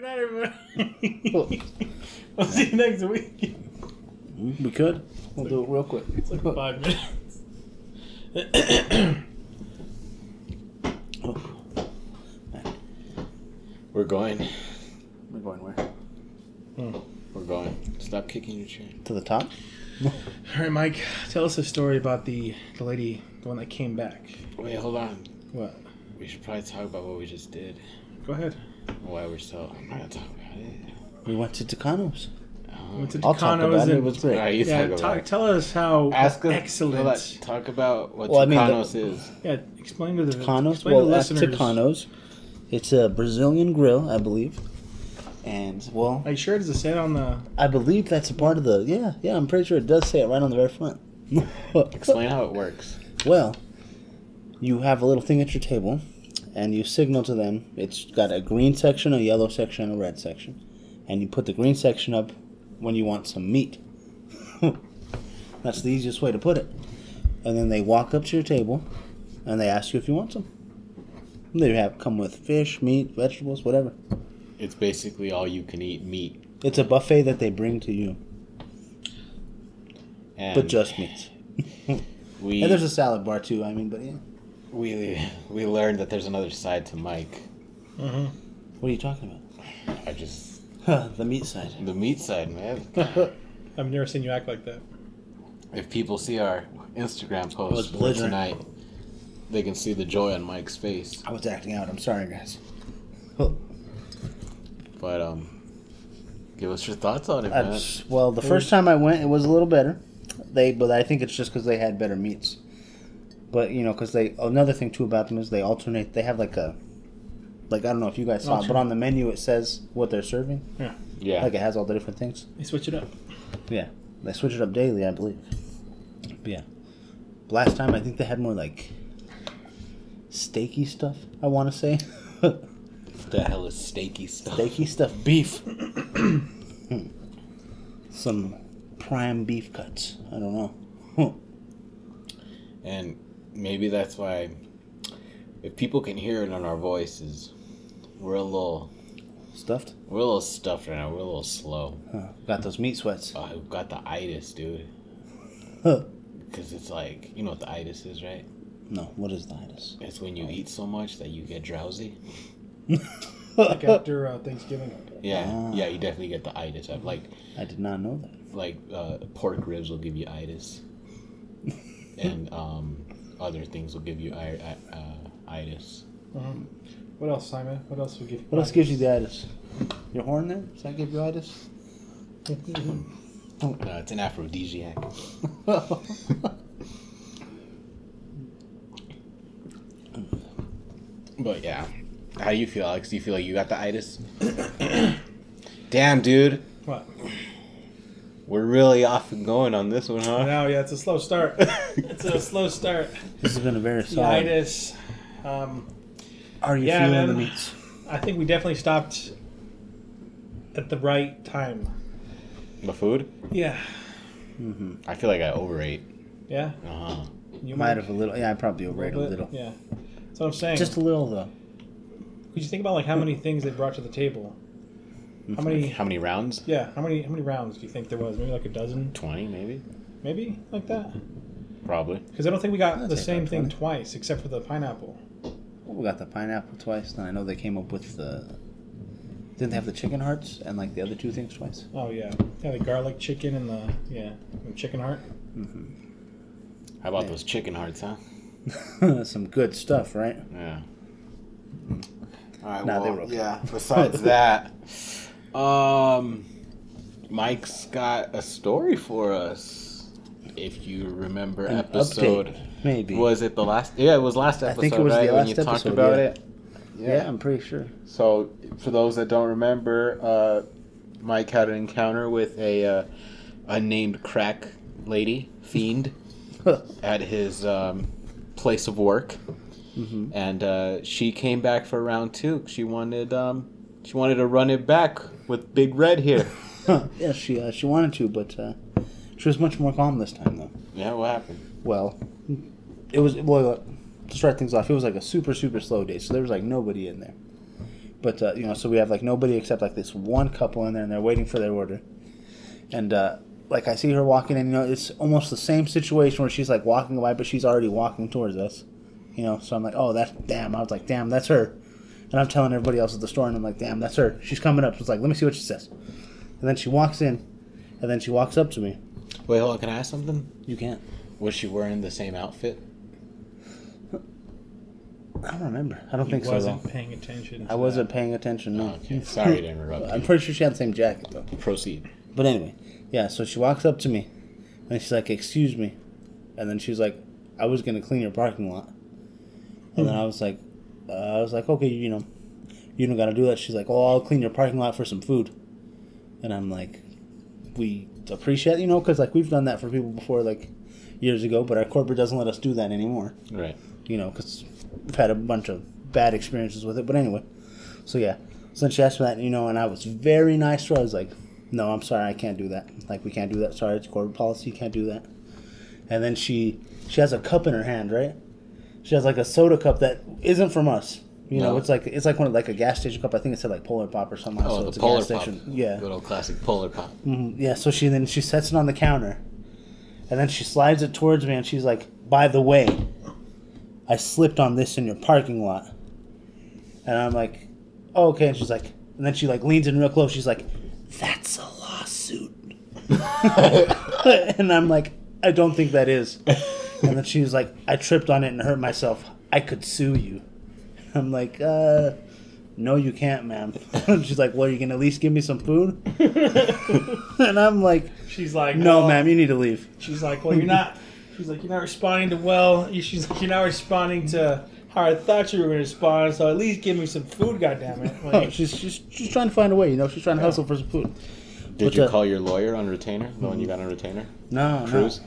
Good night, everybody. we'll see you next week. We could. We'll do it real quick. It's like five minutes. We're going. We're going where? Hmm. We're going. Stop kicking your chair. To the top? All right, Mike, tell us a story about the the lady, the one that came back. Wait, hold on. What? We should probably talk about what we just did. Go ahead. Why we're so. I'm not gonna talk about it. We went to Tucanos. Oh. We went to I'll talk Tucano's about it. It and- was great. Alright, you Yeah, talk talk, it. tell us how Ask us. excellent. hold on, Talk about what Well, I mean, the- Tucanos is. Yeah, explain to the Tucanos? explain to Well, the at listeners. Tucanos. It's a Brazilian grill, I believe. And, well, Are you sure? Does it say it on the? I believe that's a part of the. Yeah, yeah, I'm pretty sure it does say it right on the very front. Explain how it works. Well, you have a little thing at your table, and you signal to them. It's got a green section, a yellow section, and a red section. And you put the green section up when you want some meat. That's the easiest way to put it. And then they walk up to your table, and they ask you if you want some. They have come with fish, meat, vegetables, whatever. It's basically all you can eat meat. It's a buffet that they bring to you, And but just meat. we And there's a salad bar too. I mean, but yeah. We we learned that there's another side to Mike. Mm-hmm. What are you talking about? I just about? the meat side. the meat side, man. I've never seen you act like that. If people see our Instagram was post for tonight, they can see the joy on Mike's face. I was acting out. I'm sorry, guys. But um, give us your thoughts on it, man. just- well, the first time I went, it was a little better. They, but I think it's just because they had better meats. But you know, because they another thing too about them is they alternate. They have like a, like I don't know if you guys saw, it, but on the menu it says what they're serving. Yeah, yeah. Like it has all the different things. They switch it up. Yeah, they switch it up daily, I believe. But yeah, last time I think they had more like steaky stuff. I want to say the hell is steaky stuff. steaky stuff, beef. Hmm. Some prime beef cuts. I don't know. And maybe that's why, if people can hear it on our voices, we're a little, Stuffed. we're a little stuffed right now. We're a little slow. Huh. Got those meat sweats. Oh, I've got the itis, dude. Huh. Because it's like, you know what the itis is, right? No, what is the itis? It's when you eat so much that you get drowsy. Like after uh, Thanksgiving. Yeah, Ah. yeah, you definitely get the itis. I've like, I did not know that. like uh, pork ribs will give you itis, and um, other things will give you I, I, uh, itis. Uh-huh. What else, Simon? What else would give? You What else gives you the itis? Your horn there? Does that give you itis? Uh, it's an aphrodisiac. But yeah, how do you feel, Alex? Do you feel like you got the itis? Damn, dude, what? We're really off and going on this one, huh? Now, yeah, it's a slow start. it's a slow start. this has been a very solid. Itis. Um, Are you Yeah, feeling man. the meats? I think we definitely stopped at the right time. The food? Yeah. Mhm. I feel like I overate. Yeah. Uh huh. You Might have a little. Yeah, I probably a overrated a little. Yeah. That's what I'm saying. Just a little though. Could you think about like how many things they brought to the table? How mm-hmm. many? How many rounds? Yeah. How many? How many rounds do you think there was? Maybe like a dozen. Twenty, maybe. Maybe like that. Probably. Because I don't think we got the same thing 20. twice, except for the pineapple. Well, we got the pineapple twice. and I know they came up with the. Didn't they have the chicken hearts and like the other two things twice? Oh yeah. Yeah, the garlic chicken and the yeah, the chicken heart. Mm-hmm. How about Yeah. those chicken hearts, huh? Some good stuff, right? Yeah. Mm-hmm. All right. Nah, they well, were okay. yeah. Besides that, um, Mike's got a story for us. If you remember, An episode update, maybe. was it the last? Yeah, it was last episode. I think it was the right, when last you talked episode, about yeah. it. yeah, I'm pretty sure. So, for those that don't remember, uh, Mike had an encounter with a uh, unnamed crack lady fiend at his um, place of work, Mhm. and uh, she came back for round two. She wanted um, she wanted to run it back with Big Red here. yeah, she uh, she wanted to, but uh, she was much more calm this time though. yeah, what happened? Well, it was well to start things off. It was like a super super slow day, so there was like nobody in there. But uh, you know, so we have like nobody except like this one couple in there, and they're waiting for their order. And uh, like I see her walking in, you know, it's almost the same situation where she's like walking by, but she's already walking towards us. You know, so I'm like, oh, that's damn. I was like, damn, that's her. And I'm telling everybody else at the store, and I'm like, damn, that's her. She's coming up. She's like, let me see what she says. And then she walks in, and then she walks up to me. Wait, hold on. Can I ask something? You can't. Was she wearing the same outfit? I don't remember. I don't He think so. I wasn't Though. paying attention. to I wasn't that. paying attention. No. Okay. Sorry to interrupt. I'm you. pretty sure she had the same jacket though. Proceed. But anyway, yeah. So she walks up to me, and she's like, "Excuse me," and then she's like, "I was gonna clean your parking lot," and then hmm. I was like, uh, "I was like, okay, you know, you don't gotta do that." She's like, "Oh, I'll clean your parking lot for some food," and I'm like, "We appreciate, you know, because like we've done that for people before, like years ago, but our corporate doesn't let us do that anymore." Right. you know, because we've had a bunch of bad experiences with it. But anyway, so yeah. So then she asked me that, you know, and I was very nice to her. I was like, no, I'm sorry, I can't do that. Like, we can't do that. Sorry, it's corporate policy. You can't do that. And then she she has a cup in her hand, right? She has like a soda cup that isn't from us. You know, No. it's like it's like one of like a gas station cup. I think it said like Polar Pop or something. Oh, so the it's a polar gas pop. station. Yeah. Good old classic polar pop. Mhm, Yeah, so she then she sets it on the counter, and then she slides it towards me, and she's like, "By the way, I slipped on this in your parking lot." And I'm like, oh, "Okay," and she's like, and then she like leans in real close. She's like, "That's a lawsuit," and I'm like, "I don't think that is." And then she was like, "I tripped on it and hurt myself. I could sue you." I'm like, uh. No, you can't, ma'am. She's like, Well, you can at least give me some food? and I'm like, She's like, No, well- ma'am, you need to leave. She's like, well, you're not. She's like, you're not responding to well. She's like, you're not responding to how I thought you were going to respond. So at least give me some food, goddammit. Oh, Like, she's, she's she's trying to find a way, you know. She's trying to hustle for some food. Did But, you uh, call your lawyer on retainer? The one you got on retainer? No, Cruz? no,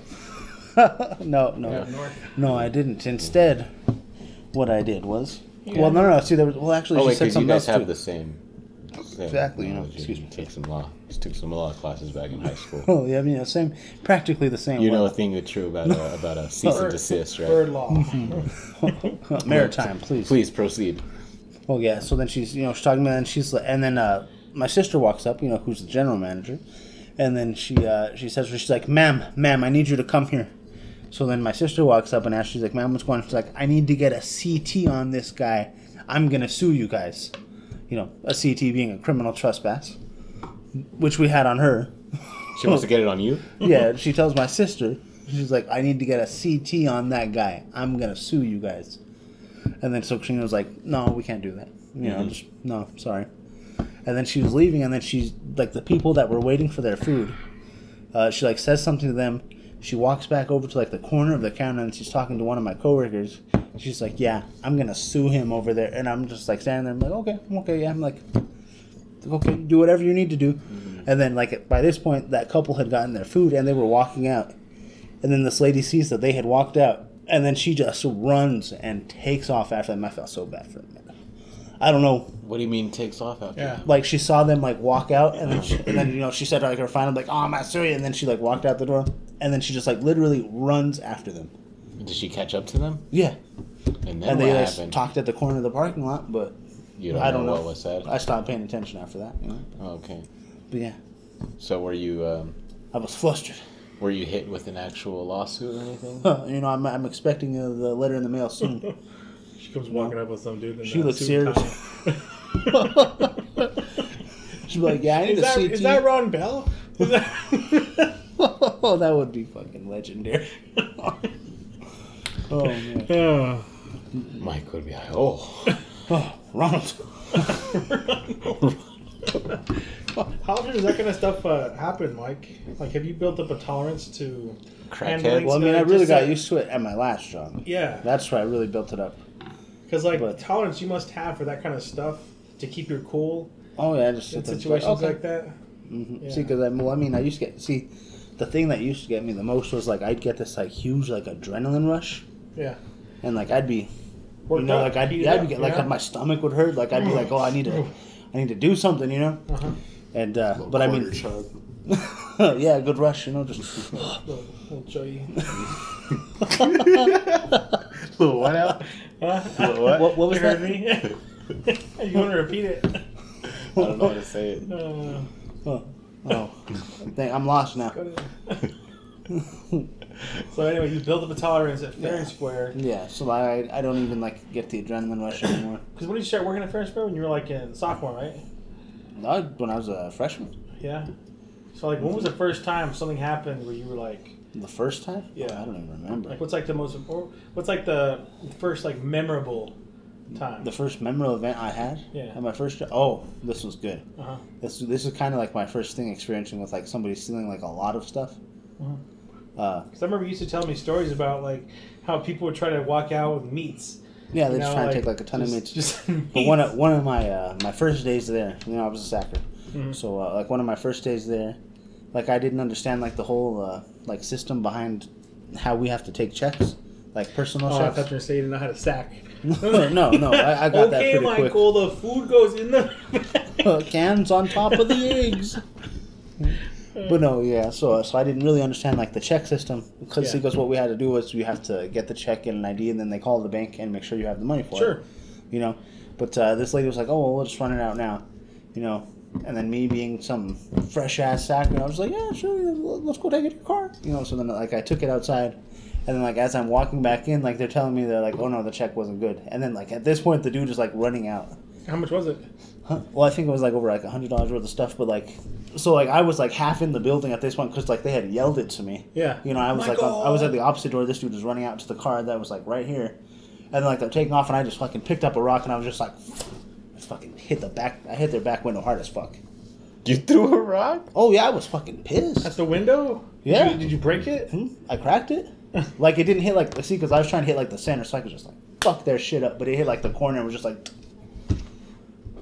no, no, Yeah. no. I didn't. Instead, what I did was, Yeah. well, no, no, no. See, there was well, actually, Oh she wait, said because you something guys else have too. the same. same Exactly, you know, knowledge. excuse me. Took some law. Just took some law classes back in high school. Oh, yeah, I mean, yeah, same, practically the same. You know a thing or two about a, about a cease and desist, right? bird law. maritime, please. Please proceed. Oh yeah. So then she's you know she's talking about it and she's like, and then uh, my sister walks up, you know, who's the general manager, and then she uh, she says she's like, "Ma'am, ma'am, I need you to come here." So then my sister walks up and asks, she's like, "Ma'am, what's going on?" She's like, "I need to get a CT on this guy. I'm gonna sue you guys." You know, a CT being a criminal trespass, which we had on her. She wants to get it on you. yeah, she tells my sister, she's like, I need to get a CT on that guy. I'm gonna sue you guys. And then so was like, No, we can't do that. You know, Mhm. just no, sorry. And then she was leaving, and then she's like, the people that were waiting for their food. Uh, she like says something to them. She walks back over to like the corner of the counter, and she's talking to one of my coworkers. She's like, "Yeah, I'm gonna sue him over there," and I'm just like standing there. I'm like, "Okay, okay, yeah." I'm like, "Okay, do whatever you need to do." Mm-hmm. And then like by this point, that couple had gotten their food and they were walking out. And then this lady sees that they had walked out, and then she just runs and takes off after them. I felt so bad for them. I don't know What do you mean takes off after? Yeah. like she saw them like walk out and then she, and then you know she said like her final like oh I'm not sorry and then she like walked out the door and then she just like literally runs after them Did she catch up to them? yeah And then and what they like, happened? talked at the corner of the parking lot but you don't, I don't know. what was said. I stopped paying attention after that you know Oh, okay. but yeah So were you um, I was flustered were you hit with an actual lawsuit or anything? you know I'm, I'm expecting uh, the letter in the mail soon She comes walking up with some dude. In She looks suit serious. tie. she's like yeah I need Is a that, CT is that Ron Bell? Is that- oh that would be fucking legendary oh man Oh. Mike would be like, oh. oh Ronald How often does that kind of stuff uh, happen, Mike? Like, have you built up a tolerance to handling Crackhead. well I mean I really got uh, used to it at my last job Yeah, That's where I really built it up. because like but- tolerance you must have for that kind of stuff to keep your cool Oh yeah, I just in sit there and situations okay. like that. Mhm. Yeah. See, because I, well, I mean, I used to get see, the thing that used to get me the most was like I'd get this like huge like adrenaline rush, Yeah, and like I'd be, you know, up, like I'd, yeah, I'd up, be, like yeah. my stomach would hurt, like I'd be like, oh, I need to, I need to do something, you know, uh-huh. and uh, but I mean, chug. yeah, good rush, you know, just little, little joy. Little what out? Huh? What? what, what was You heard me? you want to repeat it? I don't know how to say it. Uh, Oh, oh. Dang, I'm lost now. so anyway, you build up a tolerance at Fair and Square. Yeah, so I I don't even like get the adrenaline rush anymore. Because when did you start working at Fair and Square? When you were like in sophomore, right? No, when I was a freshman, Yeah. So like, when was the first time something happened where you were like, the first time. Yeah. I don't even remember. like, what's like the most, or what's like the first like memorable time? The first memorable event I had. Yeah. At my first job. Oh, this was good. Uh-huh. This this is kind of like my first thing experiencing with like somebody stealing like a lot of stuff. Mhm. Uh, Because I remember you used to tell me stories about like how people would try to walk out with meats. yeah, they just know, try to take like a ton just, of meats. Just But one of, one of my uh, my first days there, you know, I was a sacker. Mhm. So uh, like one of my first days there, like I didn't understand like the whole uh, like system behind how we have to take checks, like personal Oh, I thought you checks. were going to say you didn't know how to sack. No, no, I, I got that okay, pretty quick. Michael, the food goes in the. Uh, cans on top of the eggs. But no, yeah. So, so I didn't really understand like the check system because Yeah. because what we had to do was you have to get the check and an ID, and then they call the bank and make sure you have the money for it. Sure. You know, but uh, this lady was like, "Oh, well, we'll just run it out now," you know. And then me being some fresh ass sacker, I was like, "Yeah, sure, let's go take it to your car," you know. So then like I took it outside, and then like as I'm walking back in, like they're telling me they're like, "Oh no, the check wasn't good," and then like at this point the dude is like running out. How much was it? Huh? Well, I think it was like over like a hundred dollars worth of stuff, but like, so like I was like half in the building at this point because like they had yelled it to me. Yeah. You know, I was like on, I was at the opposite door. This dude was running out to the car that was like right here, and then like they're taking off, and I just fucking picked up a rock, and I was just like, I fucking hit the back. I hit their back window hard as fuck. You threw a rock? Oh yeah, I was fucking pissed. That's the window. Yeah. Did you, did you break it? Hmm? I cracked it. like it didn't hit like see because I was trying to hit like the center, so I could just like fuck their shit up. But it hit like the corner and was just like.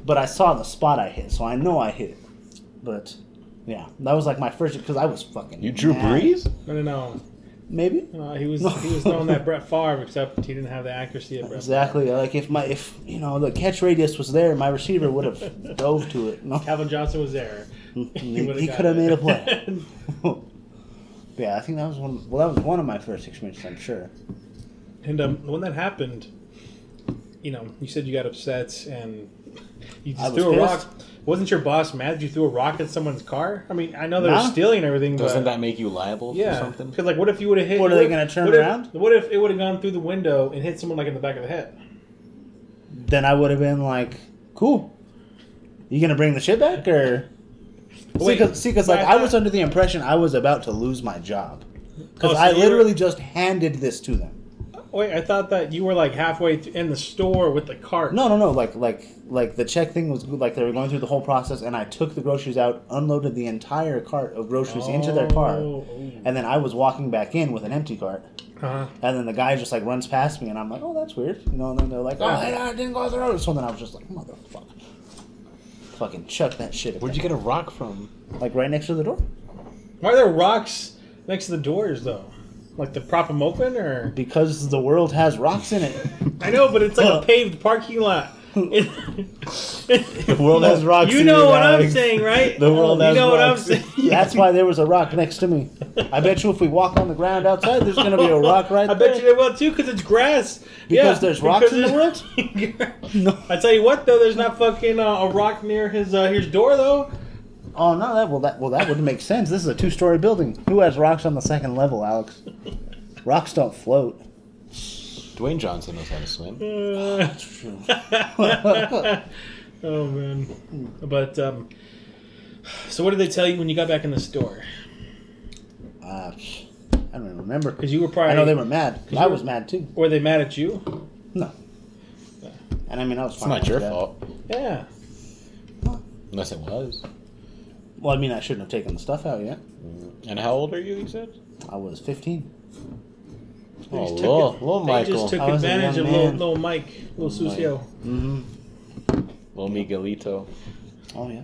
But I saw the spot I hit, so I know I hit it. But yeah, that was like my first because I was fucking. You drew mad. Brees? No, no, no. Maybe. Uh, he was he was throwing that Brett Favre, except he didn't have the accuracy of Brett. Exactly. Like if my if you know the catch radius was there, my receiver would have dove to it. No. Calvin Johnson was there. He, he could have made a play. Yeah, I think that was one. Well, that was one of my first experiences. I'm sure. and um, when that happened, you know, you said you got upset and you just threw a rock. Wasn't your boss mad that you threw a rock at someone's car? I mean, I know they were Nah. stealing and everything, Doesn't but that make you liable yeah, for something? because like, what if you would have hit? What, are they what- gonna turn what if- around? what if it would have gone through the window and hit someone like in the back of the head? Then I would have been like, "Cool, you gonna bring the shit back or?" Wait, see, because like I I was under the impression I was about to lose my job because Oh, so I you were- literally just handed this to them. Wait, I thought that you were like halfway th- in the store with the cart. No, no, no. Like, like, like the check thing was like they were going through the whole process, and I took the groceries out, unloaded the entire cart of groceries into their car, Oh, and then I was walking back in with an empty cart, uh-huh. and then the guy just like runs past me, and I'm like, oh, that's weird, you know. And then they're like, oh, Yeah. I didn't go through. So then I was just like, motherfucker, fucking chuck that shit. At Where'd you them. get a rock from? Like right next to the door. Why are there rocks next to the doors though? Like to prop them open, or Because the world has rocks in it. I know, but it's like a paved parking lot. The world has rocks You know what I'm saying, right? The world you has know what I'm rocks. saying. That's why there was a rock next to me. I bet you if we walk on the ground outside, there's gonna be a rock right there. I there. bet you there will too, because it's grass. Because yeah, there's rocks in the world. No. I tell you what, though, there's not fucking uh, a rock near his uh, his door though. Oh no, that well that well that wouldn't make sense. This is a two-story building. Who has rocks on the second level, Alex? Rocks don't float. Dwayne Johnson knows how to swim. Uh, oh man, but um, so what did they tell you when you got back in the store? Uh, I don't even remember. Because you were probably I know they were mad. you I were- was mad too. Were they mad at you? No. And I mean, I was It's fine. not your that. fault. Yeah. Unless it was. Well, I mean, I shouldn't have taken the stuff out yet. And how old are you, you said? I was 15. They Oh, just took little, it- little They Michael. just took I was a advantage young of little, man. little Mike, little Mike. Sucio. Mm-hmm. Little Miguelito. Oh yeah.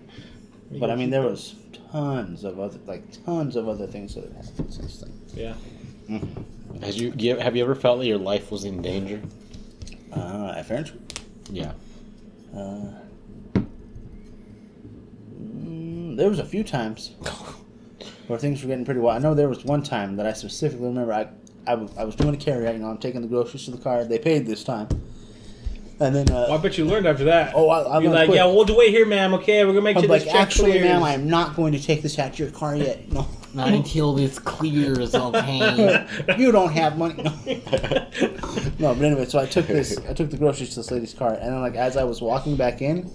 But I mean, there was tons of other, like tons of other things that happened since then. Yeah. Has you, you have you ever felt that your life was in danger? Uh, at Fairns, Yeah. uh, mm, there was a few times where things were getting pretty wild. I know there was one time that I specifically remember. I, I, w- I was doing a carry out. You know, I'm taking the groceries to the car. They paid this time, And then, Well, I uh, bet you learned after that. oh, I, I You're like, quick. yeah, we'll do wait here, ma'am. Okay, we're gonna make I'm sure like, this check actually, clears. ma'am, I'm not going to take this out of your car yet. No, Not until this clears, okay? you don't have money. No. no, but anyway, so I took this, I took the groceries to this lady's car, and then like as I was walking back in,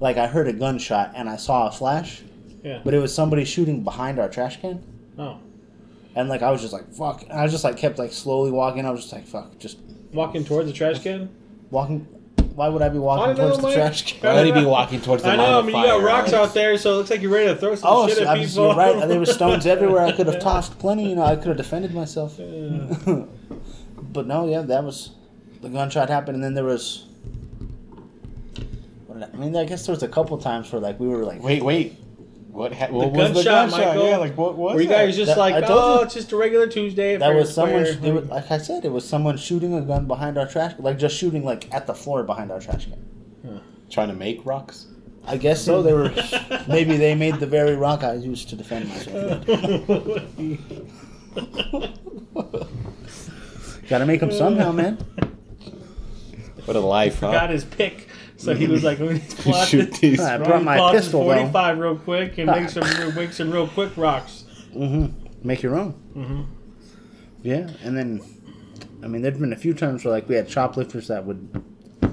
like I heard a gunshot and I saw a flash, Yeah. but it was somebody shooting behind our trash can. Oh, And like I was just like fuck, and I just like kept like slowly walking. I was just like fuck, just walking towards the trash can. walking. Why would I be walking I don't know, towards the trash can? Why would he be walking towards the I line know. I of mean, you got rocks Alex? out there, so it looks like you're ready to throw some Oh, shit so at I'm- people. you're right. There were stones everywhere. I could have tossed plenty. You know, I could have defended myself. Yeah. but no, yeah, that was the gunshot happened, and then there was. What did I, I mean, I guess there was a couple times where like we were like, Wait, wait. What, ha- The what was the gunshot? Michael. Yeah, like what was Were you that? guys just That- like, oh, you. it's just a regular Tuesday? that was someone. Square." It was, like I said, it was someone shooting a gun behind our trash, like just shooting like at the floor behind our trash can. trying to make rocks? I guess so. They were maybe they made the very rock I used to defend myself. Got to make them somehow, man. What a life, huh? Got his pick, so he was like, "Let me plot Shoot this- these. I brought my pistol, though. Forty-five, real quick, and make some make some real quick rocks." Mm-hmm. Make your own. Mm-hmm. Yeah, and then, I mean, there'd been a few times where like we had shoplifters that would, Did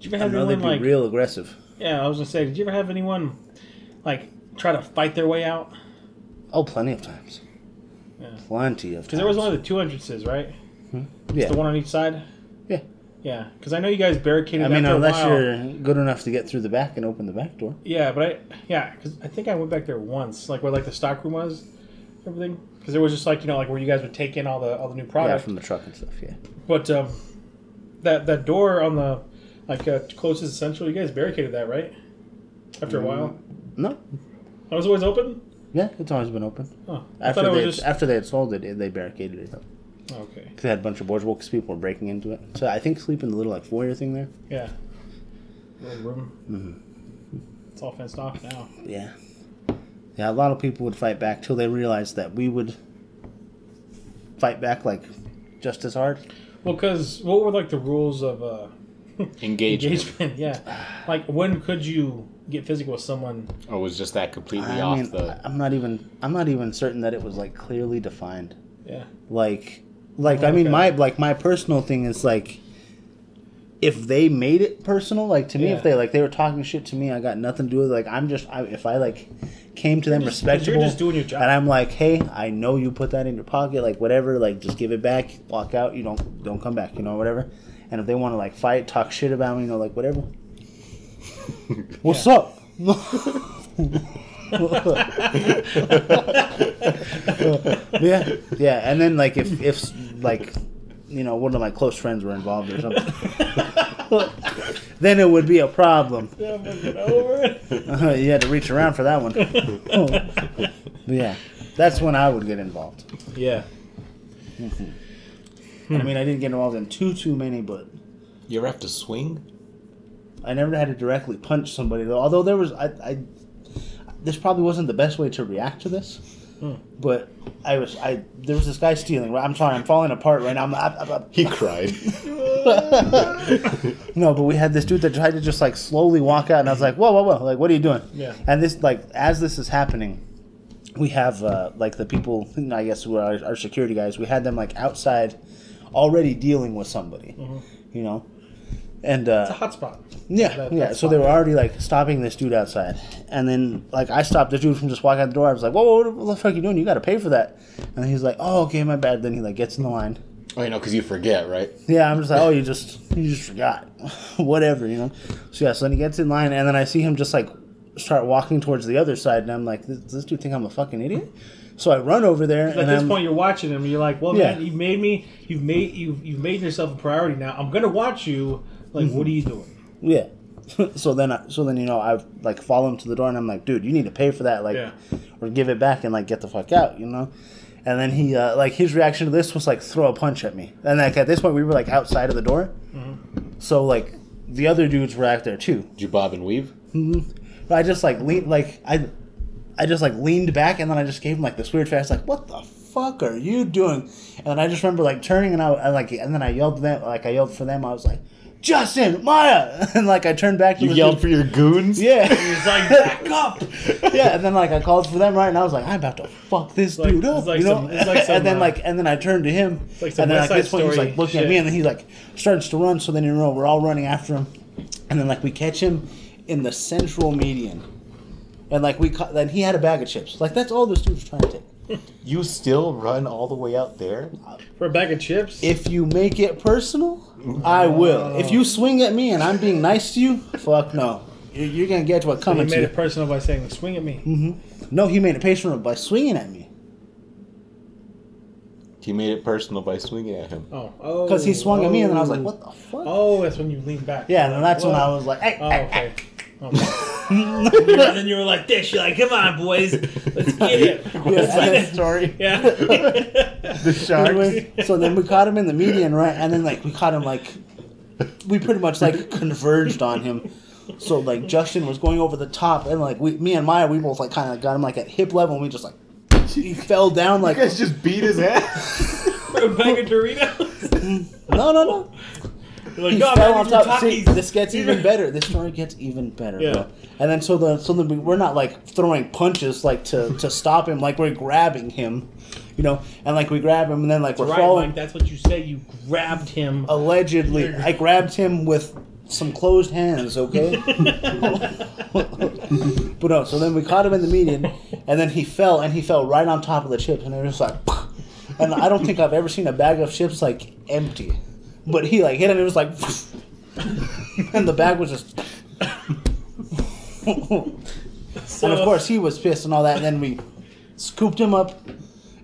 you ever I have know they'd anyone be like? real aggressive. Yeah, I was gonna say, did you ever have anyone like try to fight their way out? Oh, plenty of times. Yeah. Plenty of times. Because there was one of the two entrances, right? Yeah. The one on each side. Yeah. Because I know you guys barricaded. I mean, unless you're good enough to get through the back and open the back door. Yeah, but I yeah, because I think I went back there once, like where like the stock room was, everything. Because it was just like you know like where you guys would take in all the all the new products. Yeah, from the truck and stuff. Yeah. But um, that that door on the like uh, closest essential, you guys barricaded that right? After a while, No. that was always open. Yeah, it's always been open. Oh, I After thought they was just after they had sold it, they barricaded it up. Okay. Because they had a bunch of boards because people were breaking into it. So I think sleep in the little like foyer thing there. Yeah, little room. Mm-hmm. It's all fenced off now. Yeah. Yeah, a lot of people would fight back till they realized that we would fight back like just as hard. Well, because what were like the rules of uh, Engagement. engagement? Yeah, like when could you get physical with someone? Or was just that completely I off mean, the. I'm not even I'm not even certain that it was like clearly defined. Yeah, Like like I mean Okay. my like my personal thing is like if they made it personal, like to me, Yeah. if they like they were talking shit to me, I got nothing to do with. it. Like I'm just, I, if I like came to them You're just- 'cause you're respectable, just doing your job. and I'm like, hey, I know you put that in your pocket, like whatever, like just give it back, walk out, you don't don't come back, you know, whatever. And if they want to like fight, talk shit about me, you know, like whatever. What's up? yeah, yeah, and then like if if like you know one of my close friends were involved or something, then it would be a problem. yeah, I'm gonna get over it. Uh, you had to reach around for that one. Yeah, that's when I would get involved. Yeah, I mean, I didn't get involved in too too many, but You ever have to swing? I never had to directly punch somebody though. Although there was, I, I this probably wasn't the best way to react to this. Hmm. But I was, I there was this guy stealing. Right? I'm sorry, I'm falling apart right now. I'm, I, I, He cried. No, but we had this dude that tried to just like slowly walk out, and I was like, "Whoa, whoa, whoa! Like, what are you doing?" Yeah. And this, like, as this is happening, we have uh, like the people, I guess, who are our, our security guys. We had them like outside, already dealing with somebody, you know, and uh, it's a hot spot. yeah, That- yeah. that's So fine. they were already like stopping this dude outside, and then like I stopped the dude from just walking out the door. I was like, "Whoa, whoa, what the fuck are you doing? You got to pay for that." And he's like, "Oh, okay, my bad." Then he like gets in the line. Oh, you know, because you forget, right? Yeah, I'm just like, oh, you just you just forgot, whatever, you know. So yeah, so then he gets in line, and then I see him just like start walking towards the other side, and I'm like, does this dude think I'm a fucking idiot? So I run over there, At and this I'm, point, you're watching him. and You're like, "Well, Yeah. man, you've made me. You've made you've you've made yourself a priority. Now I'm gonna watch you. Like, Mm-hmm. what are you doing? yeah. so then, I, so then you know, I like follow him to the door, and I'm like, dude, you need to pay for that, like, Yeah. or give it back and like get the fuck out, you know. And then he, uh, like, his reaction to this was like throw a punch at me, and like at this point we were like outside of the door, so like the other dudes were out there too. Did you bob and weave? Hmm. But I just like leaned like I I just like leaned back and then I just gave him like this weird face like what the fuck are you doing? And then I just remember like turning and I, I like and then I yelled to them like I yelled for them I was like Justin, Maya, and like I turned back to You the yelled dude- for your goons. yeah, He's like, back up. yeah, and then like I called for them right, and I was like, I'm about to fuck this like- dude up, it's like you know. some- it's like some, and then uh, like and then I turned to him, like some and then West at this point he's Story like looking at me, and then he like starts to run. So then you know we're all running after him, and then like we catch him in the central median, and like we ca- then he had a bag of chips. Like that's all this dude was trying to take. You still run all the way out there? For a bag of chips? If you make it personal, I will. If you swing at me and I'm being nice to you, fuck no. You're, you're gonna get what he coming made to it you. personal by saying, swing at me. Mm-hmm. No, he made it personal by swinging at me. He made it personal by swinging at him. Oh. Oh. Because he swung at me and then I was like, oh. what the fuck? Oh, that's when you leaned back. Yeah, and then that's when I was like, hey, Oh, hey, okay. Okay. And then you were like this. You're like, come on, boys. Let's get it. Yeah, and then- story? Yeah. The Anyway, so then we caught him in the median, right? And then like we caught him like we pretty much like converged on him. So like Justin was going over the top, and like we, me and Maya, we both like kind of got him like at hip level, and we just like he fell down like You guys just beat his ass. For a bag of Doritos. no, no, no. You're like, He no, fell man, on top. See, this gets even better. This story gets even better. Yeah. Bro. And then so the so then we, we're not like throwing punches like to to stop him, like we're grabbing him, you know, and like we grab him, and then like we're Right, falling. Mike, that's what you say. You grabbed him. Allegedly, I grabbed him with some closed hands. Okay. but no, so then we caught him in the median, and then he fell, and he fell right on top of the chips, and it was like, and I don't think I've ever seen a bag of chips like empty, but he like hit it, and it was like, and the bag was just. and of course, he was pissed and all that, and then we scooped him up,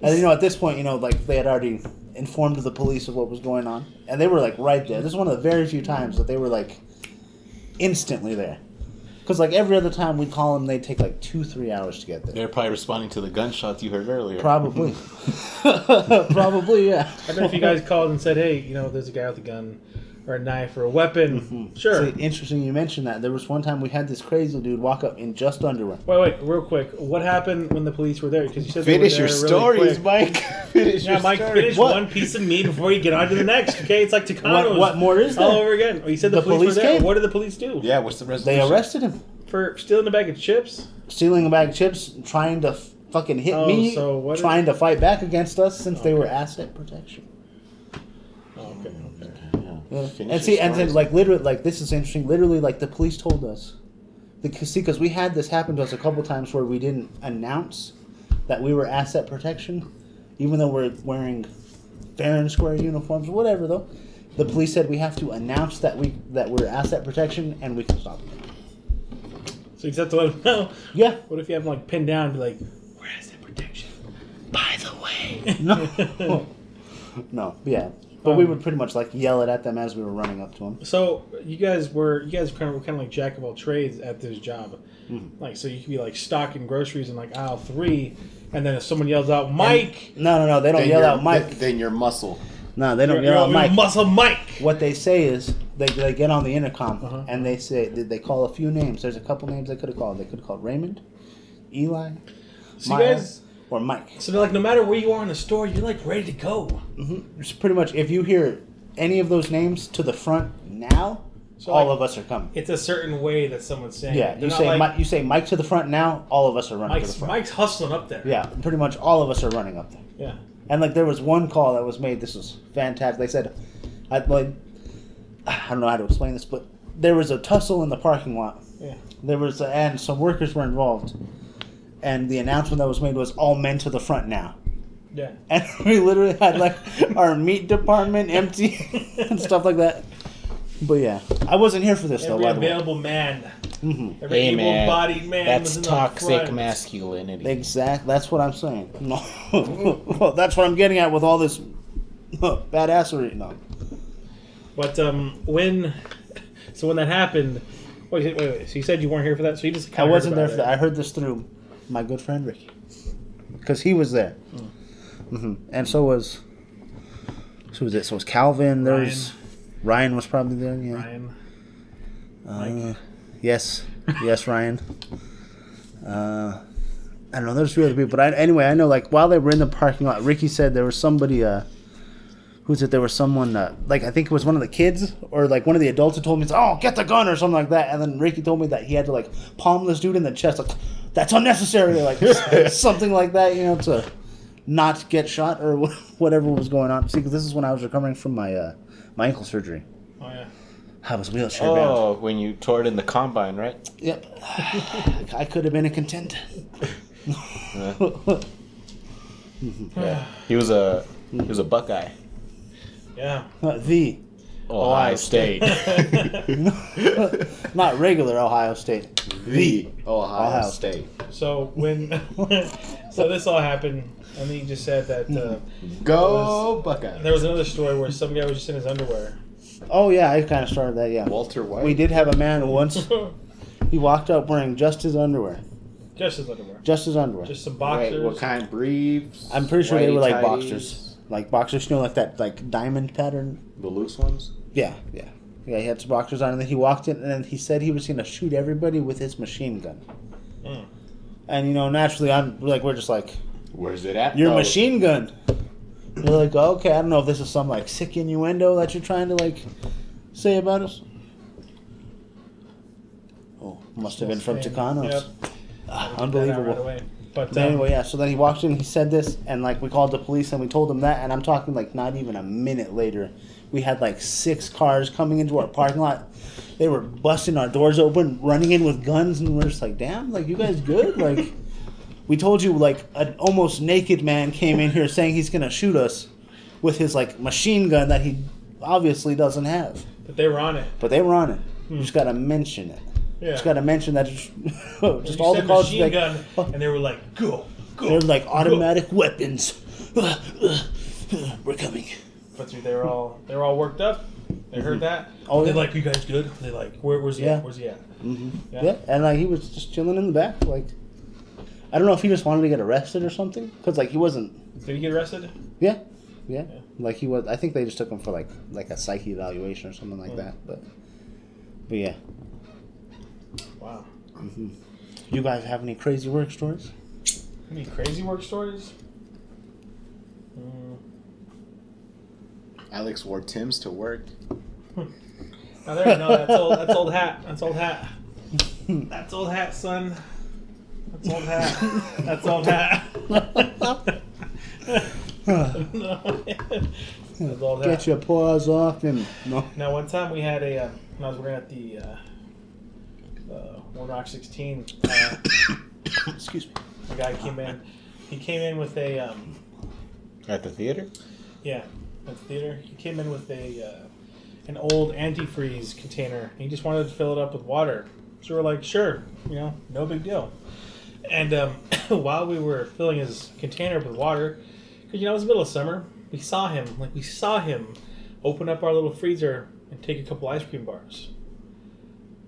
and you know, at this point, you know, like they had already informed the police of what was going on, and they were like right there. This is one of the very few times that they were like instantly there. Because like every other time we'd call them, they'd take like two, three hours to get there. They're probably responding to the gunshots you heard earlier. Probably. Probably, yeah. I don't know if you guys called and said, "Hey, you know, there's a guy with a gun or a knife or a weapon." Mm-hmm. Sure. See, interesting you mentioned that. There was one time we had this crazy dude walk up in just underwear. Wait, wait, real quick. What happened when the police were there? Because you said Finish your there stories, really quick. Mike. Finish Yeah, your Mike, stories. finish What? one piece of meat before you get on to the next. Okay, it's like Tucanos. What, what more is there? All over again. Oh, you said the, The police, police were there. came? What did the police do? Yeah, what's the rest? They arrested him. For stealing a bag of chips? Stealing a bag of chips, trying to fucking hit Oh, me, so what is- trying to fight back against us since oh, they were asset protection. Okay, okay. Yeah. And see, and then like literally, like this is interesting. Literally, like the police told us, because see, because we had this happen to us a couple times where we didn't announce that we were asset protection, even though we're wearing fair and square uniforms, whatever. Though, the police said we have to announce that we that we're asset protection and we can stop it. So you just have to let them know. Yeah. What if you have them like pinned down and be like, where is that protection? By the way. No. no. Yeah. But we Um, would pretty much like yell it at them as we were running up to them. So you guys were you guys kind of were kind of like jack of all trades at this job, Mm-hmm. like so you could be like stocking groceries in like aisle three, and then if someone yells out Mike, No, no, no. They don't yell out Mike. Then, then your muscle. No, they don't you're, yell out you're Mike. muscle Mike. What they say is they, they get on the intercom Uh-huh. and they say they, they call a few names. There's a couple names they could have called. They could have called Raymond, Eli, So you guys, or Mike. so they're like no matter where you are in the store, you're like ready to go. Mm-hmm. It's pretty much if you hear any of those names to the front now, So, all like, of us are coming. It's a certain way that someone's saying. Yeah, you say like, Mi- you say Mike to the front now, all of us are running to the front. Mike's hustling up there. Yeah, pretty much all of us are running up there. Yeah. And like there was one call that was made. This was fantastic. They said, I like, I don't know how to explain this, but there was a tussle in the parking lot. Yeah. There was, and some workers were involved. And the announcement that was made was all men to the front now. Yeah. And we literally had like our meat department empty and stuff like that. But yeah, I wasn't here for this though. Every By the way, available man, hmm every Hey, man, able-bodied man. That's was in the toxic front. masculinity. Exactly. That's what I'm saying. No, well, that's what I'm getting at with all this badassery. No, But um, when, so when that happened, wait, wait, wait. So you said you weren't here for that. So you just I wasn't there about for that. it. I heard this through my good friend Ricky, because he was there, hmm and so was. So was it? So was Calvin. There's Ryan was probably there. Yeah. Ryan. Uh, yes, yes, Ryan. Uh, I don't know. There's a few other people, but I, anyway, I know like while they were in the parking lot, Ricky said there was somebody uh, who's it? There was someone uh, like I think it was one of the kids or like one of the adults who told me, "Oh, get the gun" or something like that. And then Ricky told me that he had to like palm this dude in the chest, like that's unnecessary, like something like that, you know, to not get shot or whatever was going on. See, because this is when I was recovering from my uh, my ankle surgery. Oh yeah. I was wheelchair bound. Oh, when you tore it in the combine, right? Yep, I could have been a contender. Yeah. He was a he was a Buckeye. Yeah. the Ohio State. not regular Ohio State. the Ohio, Ohio State. So when so this all happened, and then you just said that uh, Go Buckeye. there was another story where some guy was just in his underwear. Oh yeah, I kind of started that. Yeah, Walter White. we did have a man once. He walked up wearing just his underwear, just his underwear. just his underwear. Just some Wait, boxers. what kind? Briefs. I'm pretty sure they were like tighties? boxers, like boxers, you know, like that like diamond pattern. The loose ones. Yeah, yeah, yeah. He had some boxers on, and then he walked in, and then he said he was gonna shoot everybody with his machine gun. Mm. And you know, naturally, I'm like, we're just like, Where's it at? your though? machine gun. You're like, okay, I don't know if this is some like sick innuendo that you're trying to like say about us. Oh, must have been from Yep. Tucanos. Ah, Right unbelievable. But But um, anyway, yeah. So then he walked in, he said this, and like we called the police and we told them that, and I'm talking like not even a minute later, we had like six cars coming into our parking lot. They were busting our doors open, running in with guns, and we're just like, "Damn, like you guys good?" Like we told you, like an almost naked man came in here saying he's gonna shoot us with his like machine gun that he obviously doesn't have, but they were on it. but they were on it. You just gotta mention it. Yeah. Just gotta mention that. Just, just all the calls machine like, gun, uh, and they were like, "Go, go." they're like go. automatic weapons. Uh, uh, we're coming. But dude, they were all they were all worked up. They heard mm-hmm. that. Oh, they yeah. like, "You guys good?" They like, Where, "Where's he Yeah. at? Where's he at?" hmm Yeah. Yeah. and like he was just chilling in the back. Like, I don't know if he just wanted to get arrested or something, because like he wasn't. Did he get arrested? Yeah, yeah, Yeah. Like he was. I think they just took him for like like a psyche evaluation or something like Hmm. that. But, but yeah. Wow. You guys have any crazy work stories? Any crazy work stories? Mm. Alex wore Tim's to work. Now there, no, that's old. That's old hat. That's old hat. That's old hat, son. That's old hat. That's old hat. That's old hat. Get your paws off and no. Now, one time we had a, uh, when I was working at the uh, uh, One Rock 16, uh, Excuse me. a guy came in. He came in with a, um, At the theater? yeah, at the theater. He came in with a, uh, an old antifreeze container. He just wanted to fill it up with water. So we're like, sure, you know, no big deal. And um, while we were filling his container with water, because you know it was the middle of summer, we saw him, like we saw him, open up our little freezer and take a couple ice cream bars.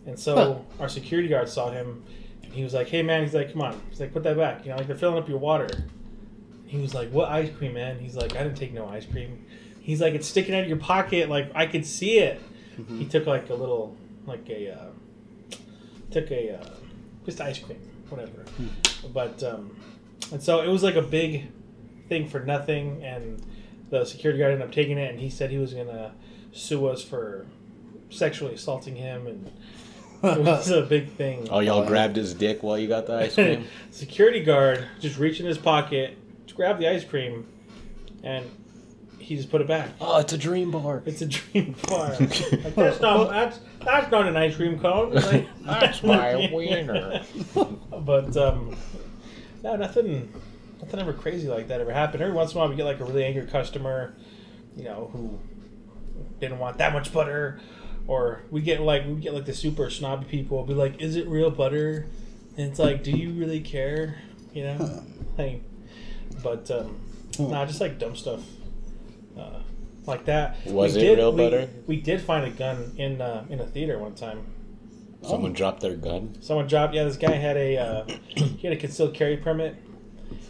And so Huh. our security guard saw him, and he was like, "Hey man," he's like, "Come on," he's like, "Put that back," you know, like they're filling up your water. He was like, "What ice cream, man?" He's like, "I didn't take no ice cream." He's like, "It's sticking out of your pocket, like I could see it." He took like a little, like a, uh, took a, uh, just ice cream, whatever. But um, and so it was like a big thing for nothing, and the security guard ended up taking it, and he said he was gonna sue us for sexually assaulting him, and it was a big thing. Oh, y'all grabbed his dick while you got the ice cream? security guard just reached in his pocket to grab the ice cream, and he just put it back. oh, it's a dream bar. It's a dream bar. like, that's not that's that's not an ice cream cone. Like, That's my wiener. but um, no, nothing, nothing ever crazy like that ever happened. Every once in a while, we get like a really angry customer, you know, who didn't want that much butter, or we get like we get like the super snobby people be like, "Is it real butter?" And it's like, "Do you really care?" You know, like, but um, nah, just like dumb stuff. Uh, like that. Was We it real we- butter? We did find a gun in uh, in a theater one time. Someone dropped their gun. Someone dropped. Yeah, this guy had a uh, he had a concealed carry permit.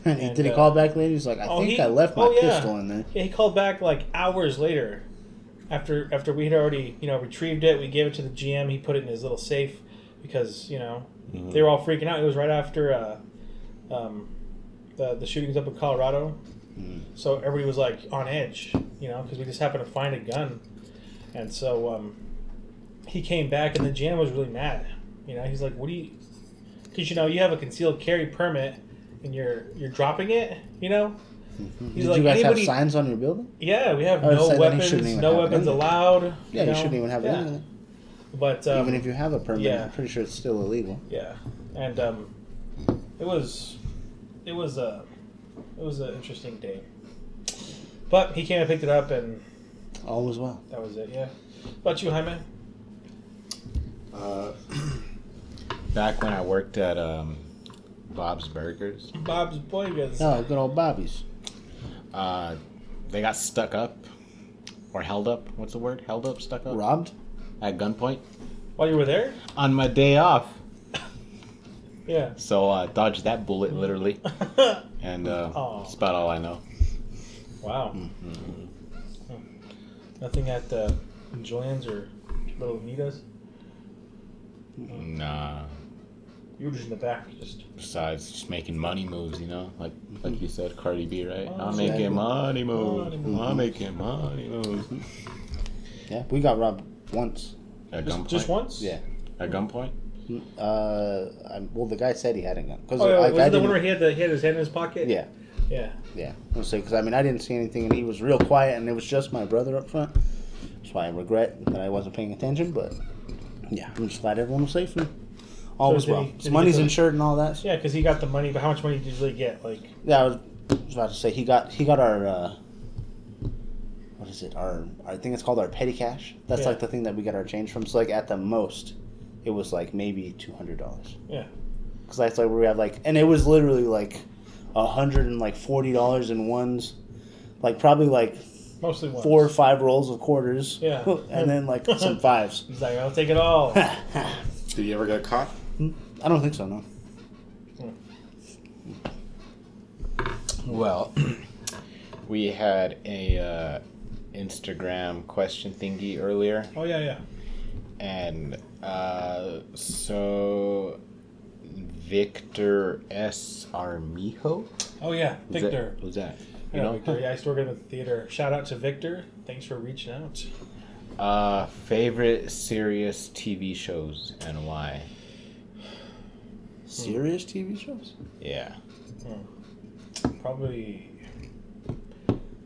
And And, did he uh, call back later? He's like, I oh, think he- I left my oh, yeah. pistol in there. Yeah, he called back like hours later, after after we had already you know retrieved it. We gave it to the GM. He put it in his little safe because you know Mhm. they were all freaking out. It was right after uh, um, the the shootings up in Colorado. Mm. So everybody was like on edge, you know, because we just happened to find a gun, and so um, he came back, and the GM was really mad. You know, he's like, "What do you?" Because you know you have a concealed carry permit, and you're you're dropping it. You know, Mhm. Did like, you guys anybody- have signs on your building? yeah, we have no say then he shouldn't weapons, no weapons in allowed. Yeah, you, know? shouldn't even have it. yeah. in. But um, even if you have a permit, yeah. I'm pretty sure it's still illegal. Yeah, and um, it was, it was a, it was an interesting day. But he came and picked it up, and All was well. that was it. Yeah. What about you, Jaime? Uh, back when I worked at um, Bob's Burgers, Bob's Burgers. Oh, good old Bobby's. Uh, they got stuck up or held up. What's the word? Held up, stuck up Robbed? at gunpoint While you were there? on my day off. Yeah. So uh, dodged that bullet literally, and uh, Aw. that's about all I know. wow. Mm-hmm. Nothing at uh, Joanne's or Little Vita's. Nah. You were just in the back, just. Besides just making money moves, you know, like like you said, Cardi B, right? Oh, I'm exactly. making money moves. Money moves. I'm making money moves. Yeah, we got robbed once. At Just, gunpoint. just once? Yeah. At gunpoint. Uh, I, well, the guy said he had a gun. Cause Oh, yeah, like, was I it the one where he had, the, he had his hand in his pocket? Yeah, Yeah. yeah. I'll say because I mean I didn't see anything and he was real quiet and it was just my brother up front. So I regret that I wasn't paying attention, but yeah, I'm just glad everyone was safe and all So was well. he- His money's insured and all that. Yeah, because he got the money, but how much money did you really get? Like, Yeah, I was, I was about to say he got he got our uh, what is it? Our I think it's called our petty cash. That's Yeah. like the thing that we got our change from. So like at the most, it was like maybe two hundred dollars. Yeah. Because that's like where we had like, and it was literally like a hundred and like forty dollars in ones, like probably like mostly ones. four or five rolls of quarters. Yeah. and then like some fives. He's like, I'll take it all. Did you ever get caught? I don't think so. No. Well, we had a uh, Instagram question thingy earlier, oh, yeah, yeah. and uh, so Victor S. Armijo. Oh, yeah. Who's Victor. That, who's that? You Yeah, know? Victor. Yeah, I used to work in the theater. Shout out to Victor. Thanks for reaching out. Uh, favorite serious TV shows and why? Serious TV shows. Yeah. Probably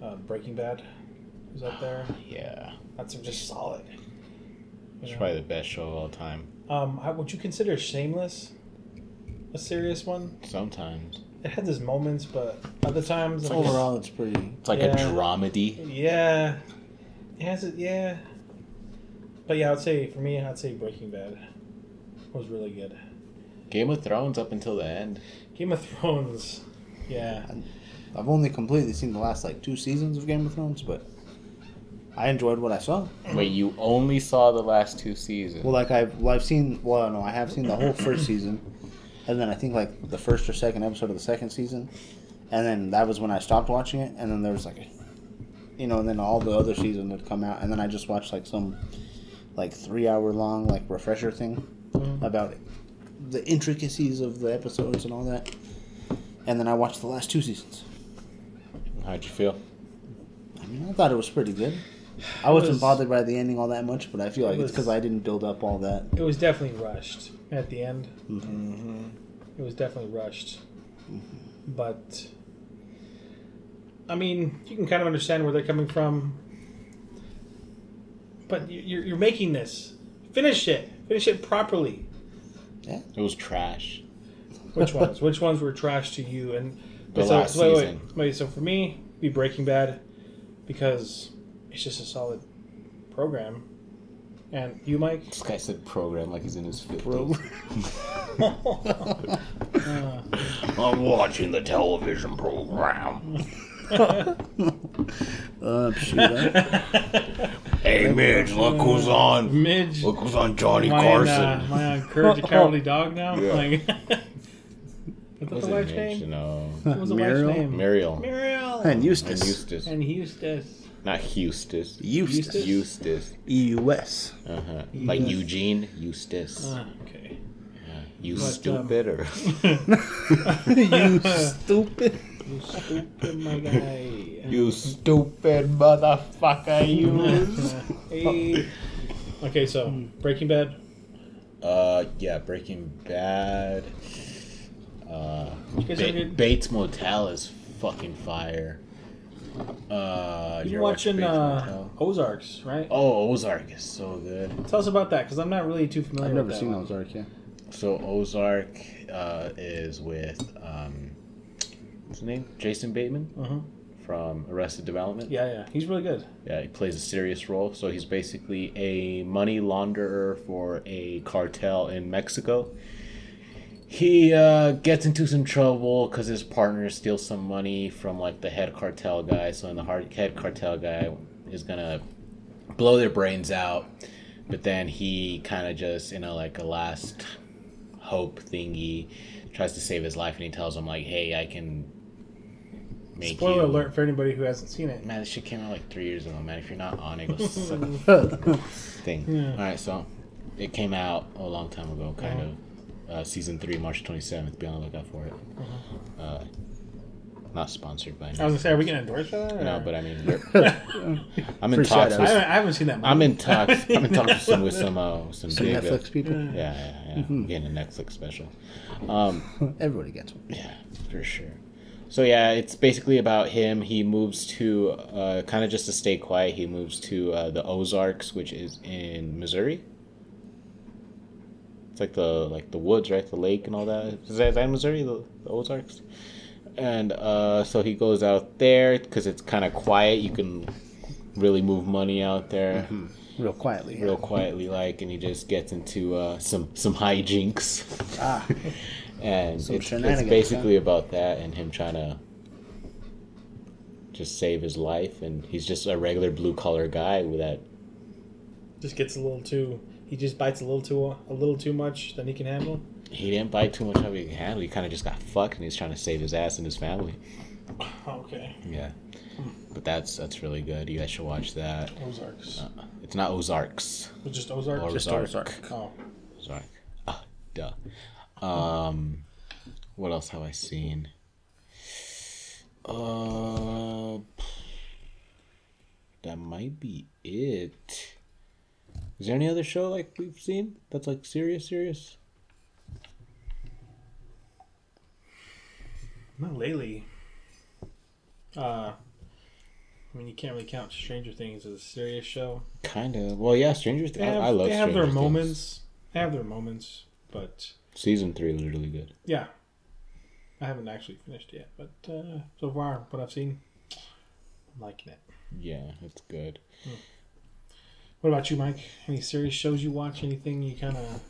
uh, Breaking Bad is up there. Yeah. That's just solid. It's know? probably the best show of all time. Um, how, would you consider Shameless a serious one? Sometimes. It had its moments, but other times, like, Overall, it's pretty. It's like Yeah. a dramedy. yeah, it has it. Yeah, but yeah, I'd say for me, I'd say Breaking Bad was really good. Game of Thrones up until the end. Game of Thrones, yeah, I've only completely seen the last like two seasons of Game of Thrones, but I enjoyed what I saw. Wait, you only saw the last two seasons? Well, like I've well, I've seen well, no, I have seen the whole first season, and then I think like the first or second episode of the second season, and then that was when I stopped watching it, and then there was like, a, you know, and then all the other seasons had come out, and then I just watched like some, like three hour long like refresher thing Mhm. about the intricacies of the episodes and all that, and then I watched the last two seasons. How'd you feel? I mean, I thought it was pretty good. I wasn't was- bothered by the ending all that much, but I feel It like it's because I didn't build up all that. it was definitely rushed at the end. Mm-hmm. It was definitely rushed, but I mean, you can kind of understand where they're coming from. But you're, you're making this. Finish it. Finish it properly. It was trash. Which ones? Which ones were trash to you? And The so, last wait, season. Wait, wait. So for me, be Breaking Bad because it's just a solid program. And you, Mike? This guy said program like he's in his 50s. Uh, I'm watching the television program. Uh, shoot, huh? Hey, Midge, look who's on. Midge. Look who's on Johnny Am I, in, Carson. uh, am I on Courage the Cowardly Dog now? Yeah. Like, what's Was the it wife's name? No. What was the Muriel? wife's name? Muriel. Muriel. and And Eustace. Eustace. And Eustace. Not Eustace. Eustace. Eustace. E-U-S. Uh-huh. Like Eugene Eustace. Ah, okay. You But, um, stupid or you stupid. You stupid my guy. You stupid motherfucker, you. Okay, so Breaking Bad. uh, yeah, Breaking Bad. Uh, Ba- Bates Motel is fucking fire. Uh, You're ever watch watching uh, Ozarks, right? Oh, Ozark is so good. Tell us about that, because I'm not really too familiar. I've never with that seen one. Ozark. Yeah. So Ozark uh, is with um, what's his name? Jason Bateman Mhm. From Arrested Development. Yeah, yeah, he's really good. Yeah, he plays a serious role. So he's basically a money launderer for a cartel in Mexico. He uh, gets into some trouble because his partner steals some money from like the head cartel guy. So, then the hard- head cartel guy is gonna blow their brains out, but then he kind of just, you know, like a last hope thingy, tries to save his life, and he tells him like, "Hey, I can." Make Spoiler you alert for anybody who hasn't seen it. Man, this shit came out like three years ago, man. If you're not on it, go suck a thing. Yeah. All right, so it came out a long time ago, kind Uh-huh. of. Uh, season three, March 27th. Be on the lookout for it. Uh, not sponsored by I was gonna say, are we gonna endorse that? or- No, but I mean, I'm in Free talks. shout-outs. I haven't, I haven't seen that. Movie. I'm in talks. I'm in talks with some with some uh, some, Some big, uh, Netflix people. yeah, yeah, yeah. Getting a Netflix special. Um, Everybody gets one. Yeah, for sure. So yeah, it's basically about him. He moves to uh, kind of just to stay quiet. He moves to uh, the Ozarks, which is in Missouri. It's like the like the woods, right? The lake and all that. Is that, is that in Missouri? The, the Ozarks. And uh, so he goes out there because it's kind of quiet. You can really move money out there Real quietly. yeah. real quietly, like, and he just gets into uh, some some hijinks. Ah. and Some it's, it's shenanigans, basically about that and him trying to just save his life and he's just a regular blue collar guy with that just gets a little too. He just bites a little too a little too much than he can handle. he didn't bite too much of he could handle he kind of just got fucked and he's trying to save his ass and his family Okay, yeah but that's that's really good you guys should watch that Ozarks. uh, it's not ozarks It's just Ozark. Or Just Ozark. Ozark. Oh, ozark ah duh um what else have i seen uh that might be it is there any other show like we've seen that's like serious serious not lately. Uh, I mean, you can't really count Stranger Things as a serious show. kind of well yeah stranger Things I, I love they have their Things. moments. They have their moments, but season three was really good yeah, I haven't actually finished yet. But uh, so far, what I've seen, I'm liking it. yeah it's good What about you, Mike? Any serious shows you watch? Anything you kind of?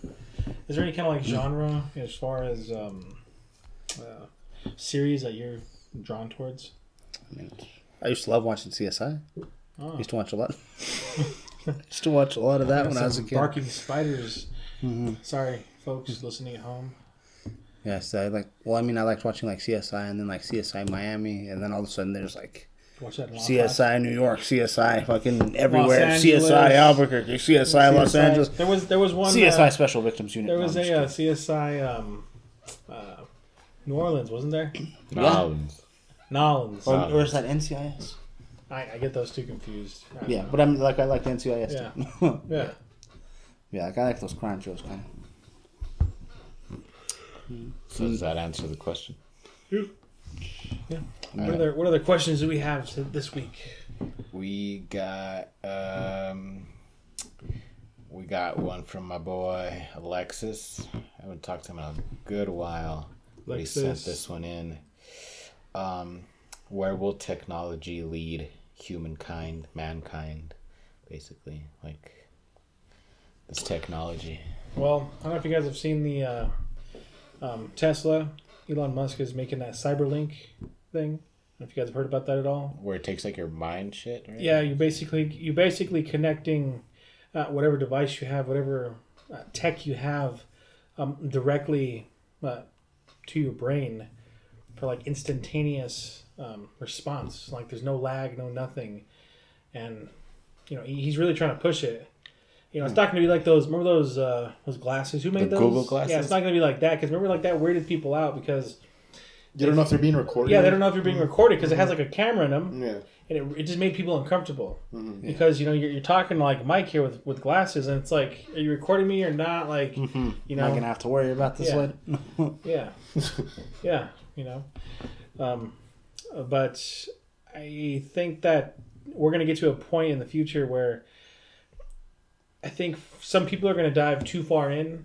Is there any kind of like genre as far as um, uh, series that you're drawn towards? I, mean, I used to love watching CSI. Oh, I used to watch a lot. I used to watch a lot of that when I was a kid. Barking spiders. hmm Sorry, folks listening at home. Yes, I like. Well, I mean, I liked watching like CSI and then like CSI Miami, and then all of a sudden there's like Watch that. CSI New York, CSI fucking everywhere, CSI Albuquerque, CSI Los Angeles, There was there was one. CSI uh, Special Victims Unit. there was I'm a uh, CSI um, uh, New Orleans, wasn't there? Nolans. Nolans. or, or is that NCIS? I, I get those two confused. Yeah, know. but I'm like I like NCIS. Yeah. too. yeah. yeah, like I like those crime shows kind of. So does that answer the question What other what other questions do we have to- this week? We got um we got one from my boy Alexis. I haven't talked to him in a good while. But he sent this one in. Um where will technology lead humankind, mankind, basically? Like this technology. Well, I don't know if you guys have seen the uh, um, Tesla. Elon Musk is making that Cyberlink thing. I don't know if you guys have heard about that at all. Where it takes like your mind shit, right? Yeah, you basically you basically connecting uh, whatever device you have, whatever uh, tech you have, um, directly uh, to your brain for like instantaneous um, response. Like there's no lag, no nothing, and you know he's really trying to push it. You know, it's not going to be like those. Remember those uh, those glasses? Who made The those? Google glasses. Yeah, it's not going to be like that because remember, like that weirded people out because You don't know if they're being recorded. yeah, they don't know if you're being recorded because it has like a camera in them, Yeah. and it, it just made people uncomfortable Mhm. because you know you're, you're talking like Mike here with with glasses, and it's like, are you recording me or not? Like, you Am I know, gonna have to worry about this Yeah. one? yeah, yeah, you know, um, but I think that we're gonna get to a point in the future where I think some people are gonna dive too far in,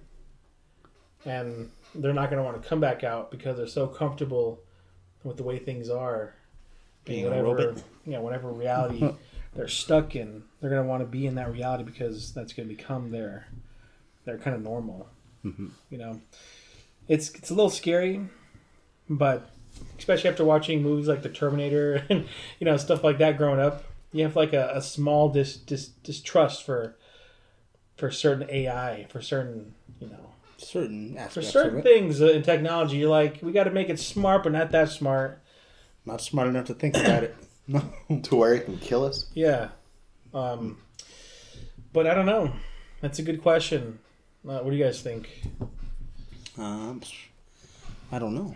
and they're not gonna want to come back out because they're so comfortable with the way things are. Being a whatever, yeah, whatever reality they're stuck in, they're gonna want to be in that reality because that's gonna become their their kind of normal. Mm-hmm. You know, it's it's a little scary, but especially after watching movies like The Terminator and you know stuff like that growing up, you have like a, a small dis, dis, distrust for for certain AI, for certain you know certain for certain of it. things uh, in technology. You're like, we got to make it smart, but not that smart. Not smart enough to think about it. No. To where it can kill us. Yeah, um, but I don't know. That's a good question. Uh, what do you guys think? Um, I don't know.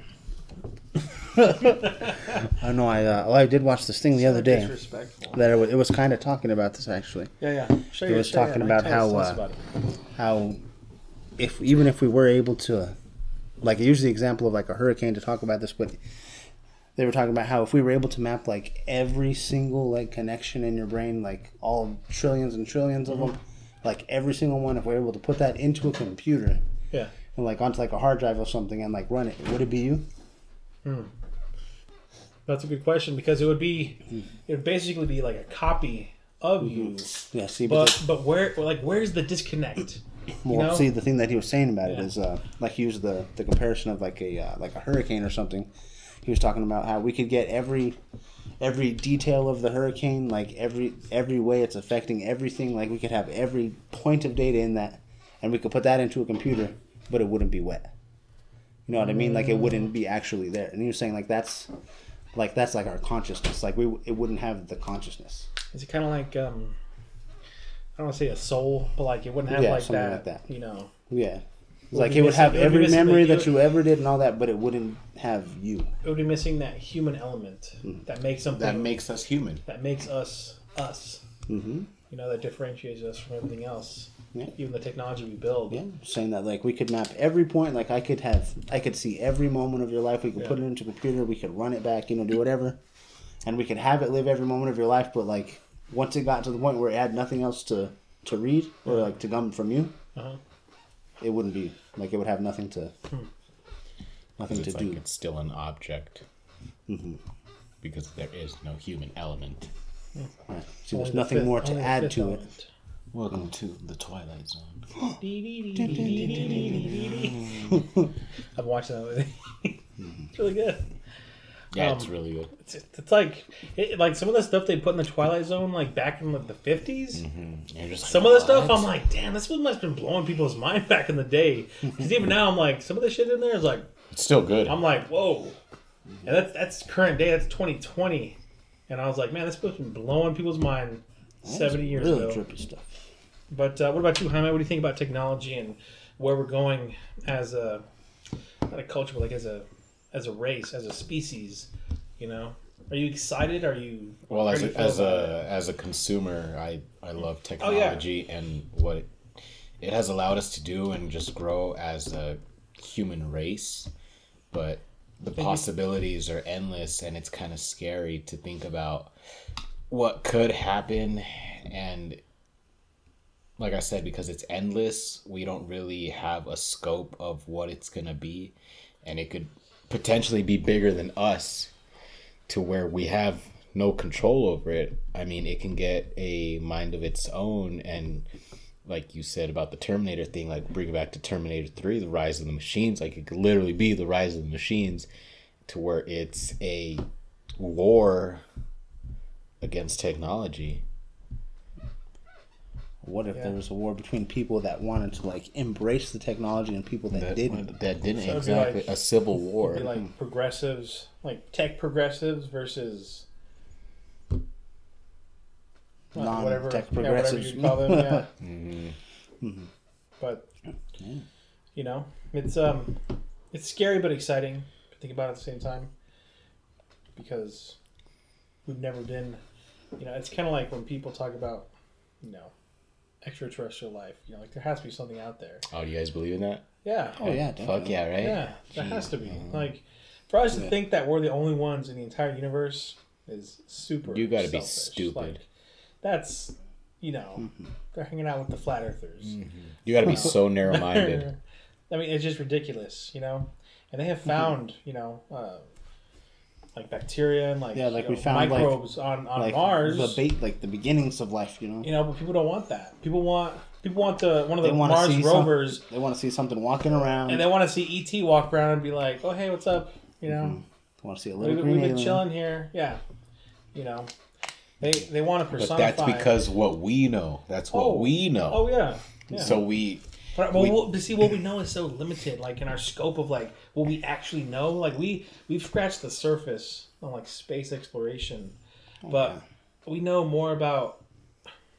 I know. I uh, well, I did watch this thing the other day that it was, it was kind of talking about this actually. Yeah, yeah. Show It you- was you. talking Mike, about how, uh, about how if even if we were able to like use the example of like a hurricane to talk about this but they were talking about how if we were able to map like every single like connection in your brain like all trillions and trillions of them like every single one if we're able to put that into a computer Yeah. and like onto like a hard drive or something and like run it would it be you That's a good question because it would be, it would basically be like a copy of you, yeah see but, but but where like where's the disconnect? well, know? see the thing that he was saying about it Yeah. is uh like he used the the comparison of like a uh, like a hurricane or something he was talking about how we could get every every detail of the hurricane like every every way it's affecting everything like we could have every point of data in that and we could put that into a computer but it wouldn't be wet you know what i mean? Like it wouldn't be actually there. And you're saying like that's like that's like our consciousness. Like we it wouldn't have the consciousness. Is it kind of like um, I don't want to say a soul, but like it wouldn't have Yeah, like, something that, like that. You know, yeah. Would like be it would missing- have it would every missing memory that you ever did and all that but it wouldn't have you. It would be missing that human element that makes something That makes us human. that makes us us. Mm-hmm. You know, that differentiates us from everything else. Yeah. Even the technology we build. Yeah, saying that like we could map every point. Like I could have, I could see every moment of your life. We could put it into a computer. We could run it back. You know, do whatever, and we could have it live every moment of your life. But like once it got to the point where it had nothing else to to read or like to come from you, Uh-huh. it wouldn't be like it would have nothing to nothing to It's do. it's still an object. Mm-hmm. Because there is no human element. Right. See, Only there's nothing fifth- more to add fifth to it. Welcome to the Twilight Zone. I've watched that movie. Mm-hmm. it's really good. Yeah, Um, it's really good. It's, it's like it, like some of the stuff they put in the Twilight Zone, like back in like the 50s. And mm-hmm. you're like, Some of the stuff I'm like, damn, this one must have been blowing people's mind back in the day. Because even now I'm like, some of the shit in there is like, It's still good. I'm like, whoa. Mm-hmm. And that's that's current day. That's 2020. And I was like, man, this book's been blowing people's mind 70 years really ago. trippy stuff. But uh, what about you, Jaime? What do you think about technology and where we're going as a not a culture, but like as a as a race, as a species? You know, are you excited? Are you Well, as a, as about a as a consumer, I I love Oh, technology and what it, it has allowed us to do and just grow as a human race. But the mm-hmm. possibilities are endless, and it's kind of scary to think about what could happen. And like I said, because it's endless, we don't really have a scope of what it's gonna be, and it could potentially be bigger than us to where we have no control over it. I mean, it can get a mind of its own and like you said about the Terminator thing, like bring it back to Terminator 3, the rise of the machines, like it could literally be the rise of the machines to where it's a war against technology. What if Yeah. there was a war between people that wanted to like embrace the technology and people that, That didn't? that didn't So exactly like- a civil war. Be like progressives, like tech progressives versus well, Non-tech yeah, progressives. you call them. Yeah. Mhm. But you know, it's um, it's scary but exciting to think about it at the same time because we've never been. You know, it's kind of like when people talk about, you know, extraterrestrial life. You know, like there has to be something out there. Oh, do you guys believe in that? Yeah. Oh yeah, Fuck yeah, right? Yeah, there has to be. Jeez. Like, for us to Yeah. think that we're the only ones in the entire universe is super. You gotta be stupid. Like, that's, you know, Mm-hmm. they're hanging out with the flat earthers. You got to be so narrow-minded. I mean, it's just ridiculous, you know. And they have found, you know, uh, like bacteria and like Yeah, like we know, found, like- microbes on on Like Mars. the bait, like the beginnings of life. You know, you know, but people don't want that. People want people want the one of the Mars see some- rovers, they want to see something walking around. and they want to see ET walk around and be like, "Oh, hey, what's up?" You know. want to see a We, little we've been alien. chilling here. Yeah. You know, they they want to personify. But that's because what we know. That's what Oh. we know. Oh yeah. yeah. So we but, well, we- well, but see, what we know is so limited. Like in our scope of like what we actually know. Like we we've scratched the surface on like space exploration, oh, but we know more about.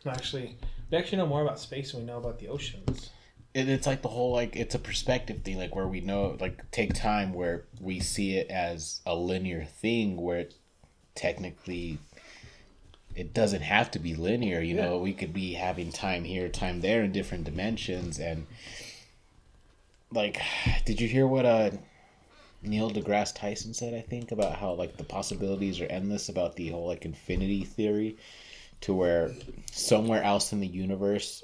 Actually, we actually know more about space than we know about the oceans. it, it's like the whole like it's a perspective thing like where we know like take time where we see it as a linear thing where it technically it doesn't have to be linear you know we could be having time here time there in different dimensions and like did you hear what uh Neil deGrasse Tyson said I think about how like the possibilities are endless about the whole like infinity theory to where somewhere else in the universe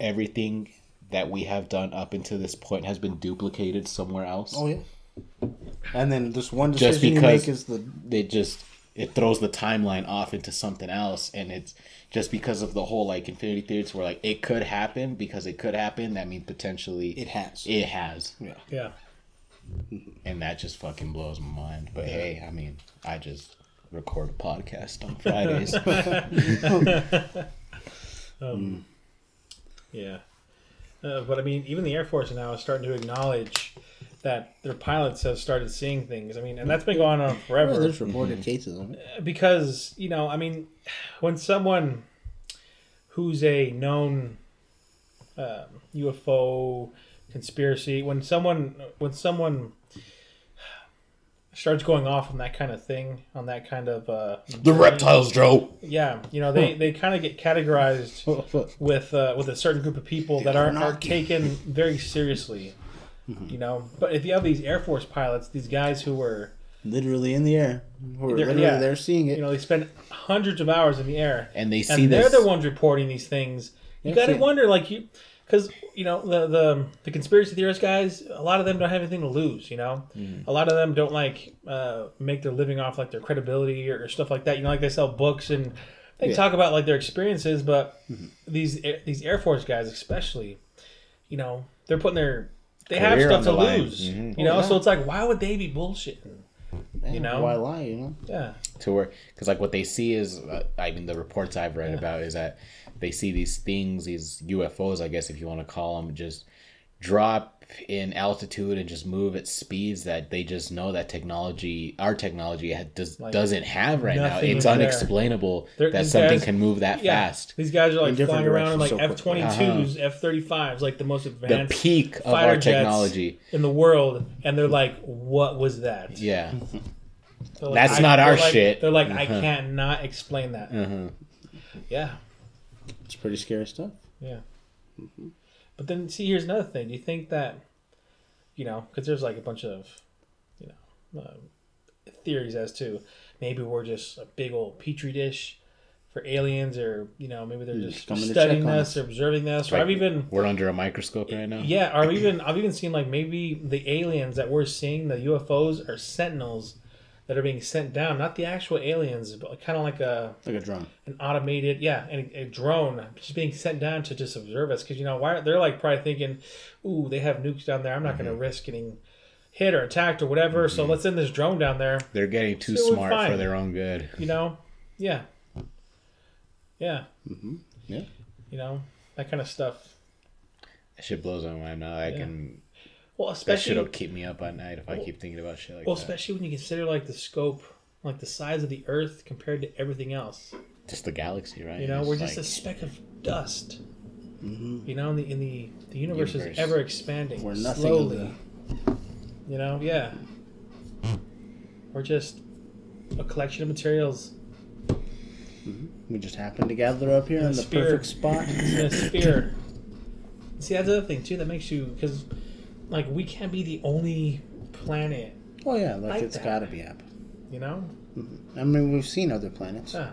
everything that we have done up until this point has been duplicated somewhere else. Oh yeah. And then this one Just decision you because- make is the They just it throws the timeline off into something else, and it's just because of the whole like infinity theory. Where like it could happen because it could happen. That means potentially it has. it has, Yeah. Yeah. And that just fucking blows my mind. But hey, I mean, I just record a podcast on Fridays. Um, Yeah. Uh, but I mean, even the Air Force now is starting to acknowledge that their pilots have started seeing things. I mean, and that's been going on Yeah, forever. there's reported cases of it. because you know i mean when someone who's a known um, ufo conspiracy when someone when someone starts going off on that kind of thing on that kind of uh the reptiles, Joe. yeah you know they they kind of get categorized with uh, with a certain group of people that are, are Anunnaki. taken very seriously you know but if you have these air force pilots these guys who were literally in the air. Who are They're- literally yeah. they're seeing it. you know they spend hundreds of hours in the air And they see and this. they're the ones reporting these things. You got to wonder, like you, because you know the the the conspiracy theorist guys. A lot of them don't have anything to lose. You know, Mm. a lot of them don't like uh, make their living off like their credibility or, or stuff like that. You know, like they sell books and they Yeah. talk about like their experiences. But Mm-hmm. these these Air Force guys, especially, you know, they're putting their they have stuff to the line. lose. Mhm. You know, Oh, yeah. so it's like, why would they be bullshitting? Man, you know? why lie? You know. Yeah, to where because like what they see is uh, i mean the reports i've read about is that they see these things these ufos i guess if you want to call them just drop in altitude and just move at speeds that they just know that technology our technology ha- does, Like, doesn't have right now it's is there. unexplainable that something guys- can move that yeah. fast These guys are like flying around in like directions F so twenty quickly. twos, F thirty fives, like the most the advanced peak of fighter our jets technology in the world, and they're like, "What was that?" yeah like, That's I- not our like- shit. They're like, I Uh-huh. cannot explain that. Mhm. Yeah, It's pretty scary stuff. yeah. But then, see, here's another thing. Do you think that, you know, because there's like a bunch of, you know, uh, theories as to maybe we're just a big old petri dish for aliens, or you know, maybe they're just coming studying us us. or observing this. Or I've even we're under a microscope right now Yeah, or even I've even seen like maybe the aliens that we're seeing, the UFOs, are sentinels that are being sent down, not the actual aliens, but kind of like a Like a drone. an automated, yeah, and a, drone just being sent down to just observe us. Because you know why they're like probably thinking, "Ooh, they have nukes down there. I'm not going to risk getting hit or attacked or whatever. So let's send this drone down there." they're getting too So smart for their own good You know, yeah, yeah, Mm-hmm. Yeah. you know that kind of stuff. that shit blows on my mind now i Yeah. can Well, that especially shit'll keep me up at night if i keep thinking about shit like Well, that Well, especially when you consider like the scope, like the size of the Earth compared to everything else. just the galaxy, right? You know, It's we're just a speck of dust. Mm-hmm. You know, in the in the the universe, Universe. is ever expanding We're nothing slowly. in You know, yeah. We're just a collection of materials We just happen to gather up here In in the sphere. perfect spot. in a sphere. See, that's the other thing too that makes you because, like, we can't be the only planet. Oh yeah, like, Like it's that. gotta be up. You know? Mm-hmm. I mean, we've seen other planets Yeah.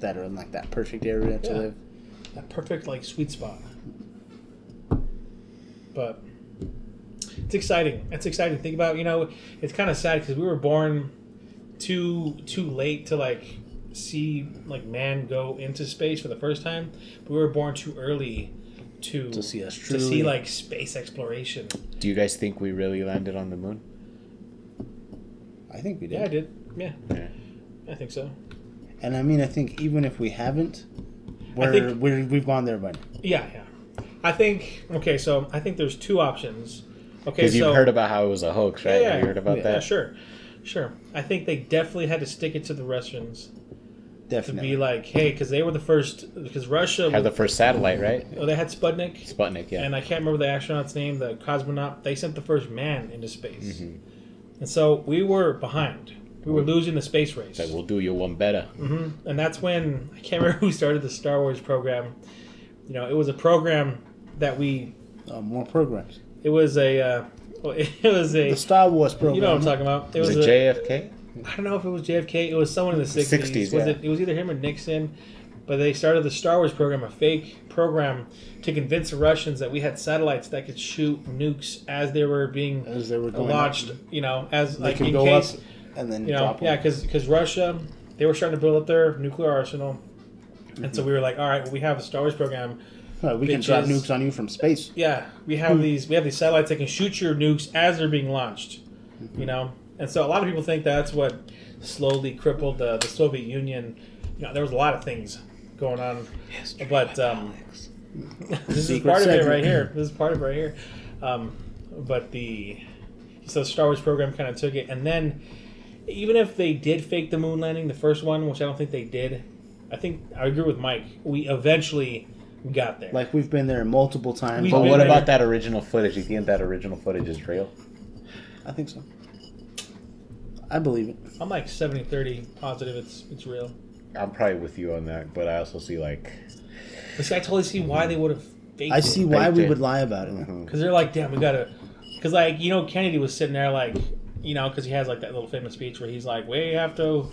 that are in like that perfect area to Yeah. live. that perfect like sweet spot. But it's exciting. It's exciting. To think about you know, it's kind of sad because we were born too too late to like see like man go into space for the first time. But we were born too early to To see us to see like space exploration. Do you guys think we really landed on the moon? I think we did. Yeah, I did. Yeah, Yeah. I think so. And I mean, I think even if we haven't, we're, think- we're we've gone there by now. Yeah, yeah. I think okay. So I think there's two options. Okay, Because so you've heard about how it was a hoax, right? Yeah, you heard about yeah, Yeah, that? sure, sure. I think they definitely had to stick it to the Russians to be like, hey, because they were the first. Because Russia, Had the first satellite, right? oh, they had Sputnik, Sputnik, yeah. and I can't remember the astronaut's name, the cosmonaut. They sent the first man into space, Mhm. and so we were behind. We were losing the space race, It's like, we'll do you one better. hmm and that's when I can't remember who started the Star Wars program. You know, it was a program that we. Uh, more programs. It was a. Uh, well, it was a. The Star Wars program. You know what I'm talking about. It Was, was, it a, JFK? I don't know if it was JFK. It was someone in the 60s. 60s, was yeah. it, it was either him or Nixon. But they started the Star Wars program, a fake program, to convince the Russians that we had satellites that could shoot nukes as they were being As they were going launched. up, You know, as they like in case and then you know, yeah, because Russia they were starting to build up their nuclear arsenal, and so we were like, all right, well, we have a Star Wars program. Uh, we can drop nukes on you from space. Yeah, we have these we have these satellites that can shoot your nukes as they're being launched. You know, and so a lot of people think that's what slowly crippled the, the Soviet Union. You know, there was a lot of things going on, but um, this is Secret part of it right here. This is part of it right here. Um, but the so the Star Wars program kind of took it, and then even if they did fake the moon landing, the first one, which I don't think they did, I think I agree with Mike. We eventually got there. Like we've been there multiple times. We've But what there. about that original footage? You think that original footage is real? I think so. I believe it. I'm like 70 30 positive it's it's real. I'm probably with you on that, but I also see like But see, I totally see why they would have faked I see why Baked we in. would lie about it. Mm-hmm. Because they're like, damn, we gotta. Because, like, you know, Kennedy was sitting there, like, you know, because he has, like, that little famous speech where he's like, we have to.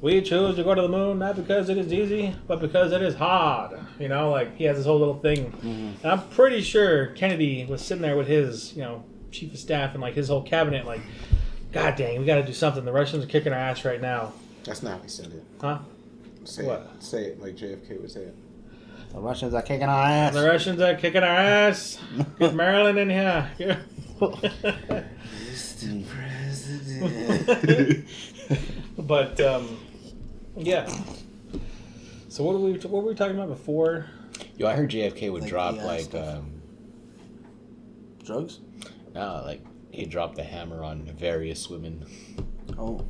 We chose to go to the moon not because it is easy, but because it is hard. You know, like he has this whole little thing. Mm-hmm. And I'm pretty sure Kennedy was sitting there with his, you know, chief of staff and like his whole cabinet, like, God dang, we got to do something. The Russians are kicking our ass right now, that's not how he said it. huh? Say What? it. Say it like JFK would say it. The Russians are kicking our ass. The Russians are kicking our ass. Get Marilyn in here. Yeah. Mr. President. but um, yeah. So what were we what were we talking about before? Yo, I heard JFK would Like drop like um Drugs? no, like he dropped the hammer on various women. Oh,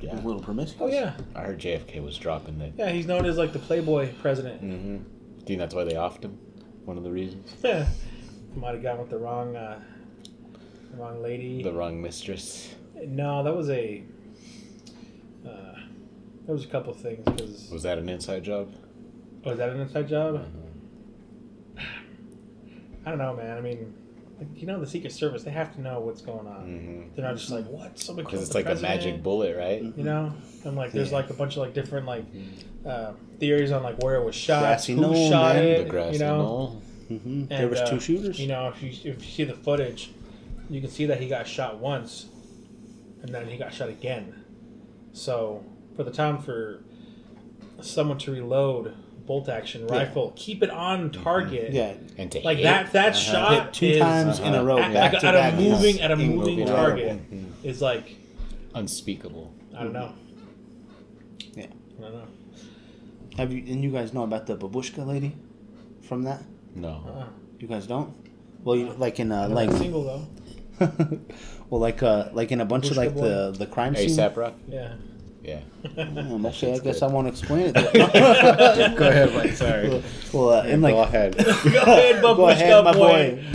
Yeah. a little promiscuous. Oh yeah, I heard JFK was dropping that. yeah. He's known as like the Playboy president. Mm-hmm. Do you think that's why they offed him? One of the reasons? Yeah, might have gone with the wrong uh, the wrong lady. The wrong mistress. No, that was a. Uh, there was a couple things because Was that an inside job? was that an inside job? Mhm. I don't know, man. I mean, like, you know, the Secret Service they have to know what's going on. Mhm. They're not just like what somebody Because it's the like a magic bullet, right? You know, and like there's Yeah. like a bunch of like different like uh, theories on like where it was shot, Grassy who knoll, shot man. it, The grassy you know. knoll. hmm There And, was uh, two shooters. You know, if you if you see the footage, you can see that he got shot once, and then he got shot again. So for the time for someone to reload bolt action Yeah. rifle, keep it on target. yeah, And to Like hit. that that Uh-huh. shot hit two is times in a uh-huh. row, at, back like, to at back. a moving yes. at a moving Moving target Mhm. is like Unspeakable. I don't know. Yeah. I don't know. Have you and you guys know about the babushka lady from that? No. Uh-uh. You guys don't? Well, you, like in uh, like single though. well, like uh, like in a bunch of like boy. the the crime scene. ASAP Rock? Yeah. Yeah. Okay, I guess I won't explain it. Go ahead, Mike. Sorry. well, uh, in like, Go ahead. Go ahead, go ahead, babushka my boy.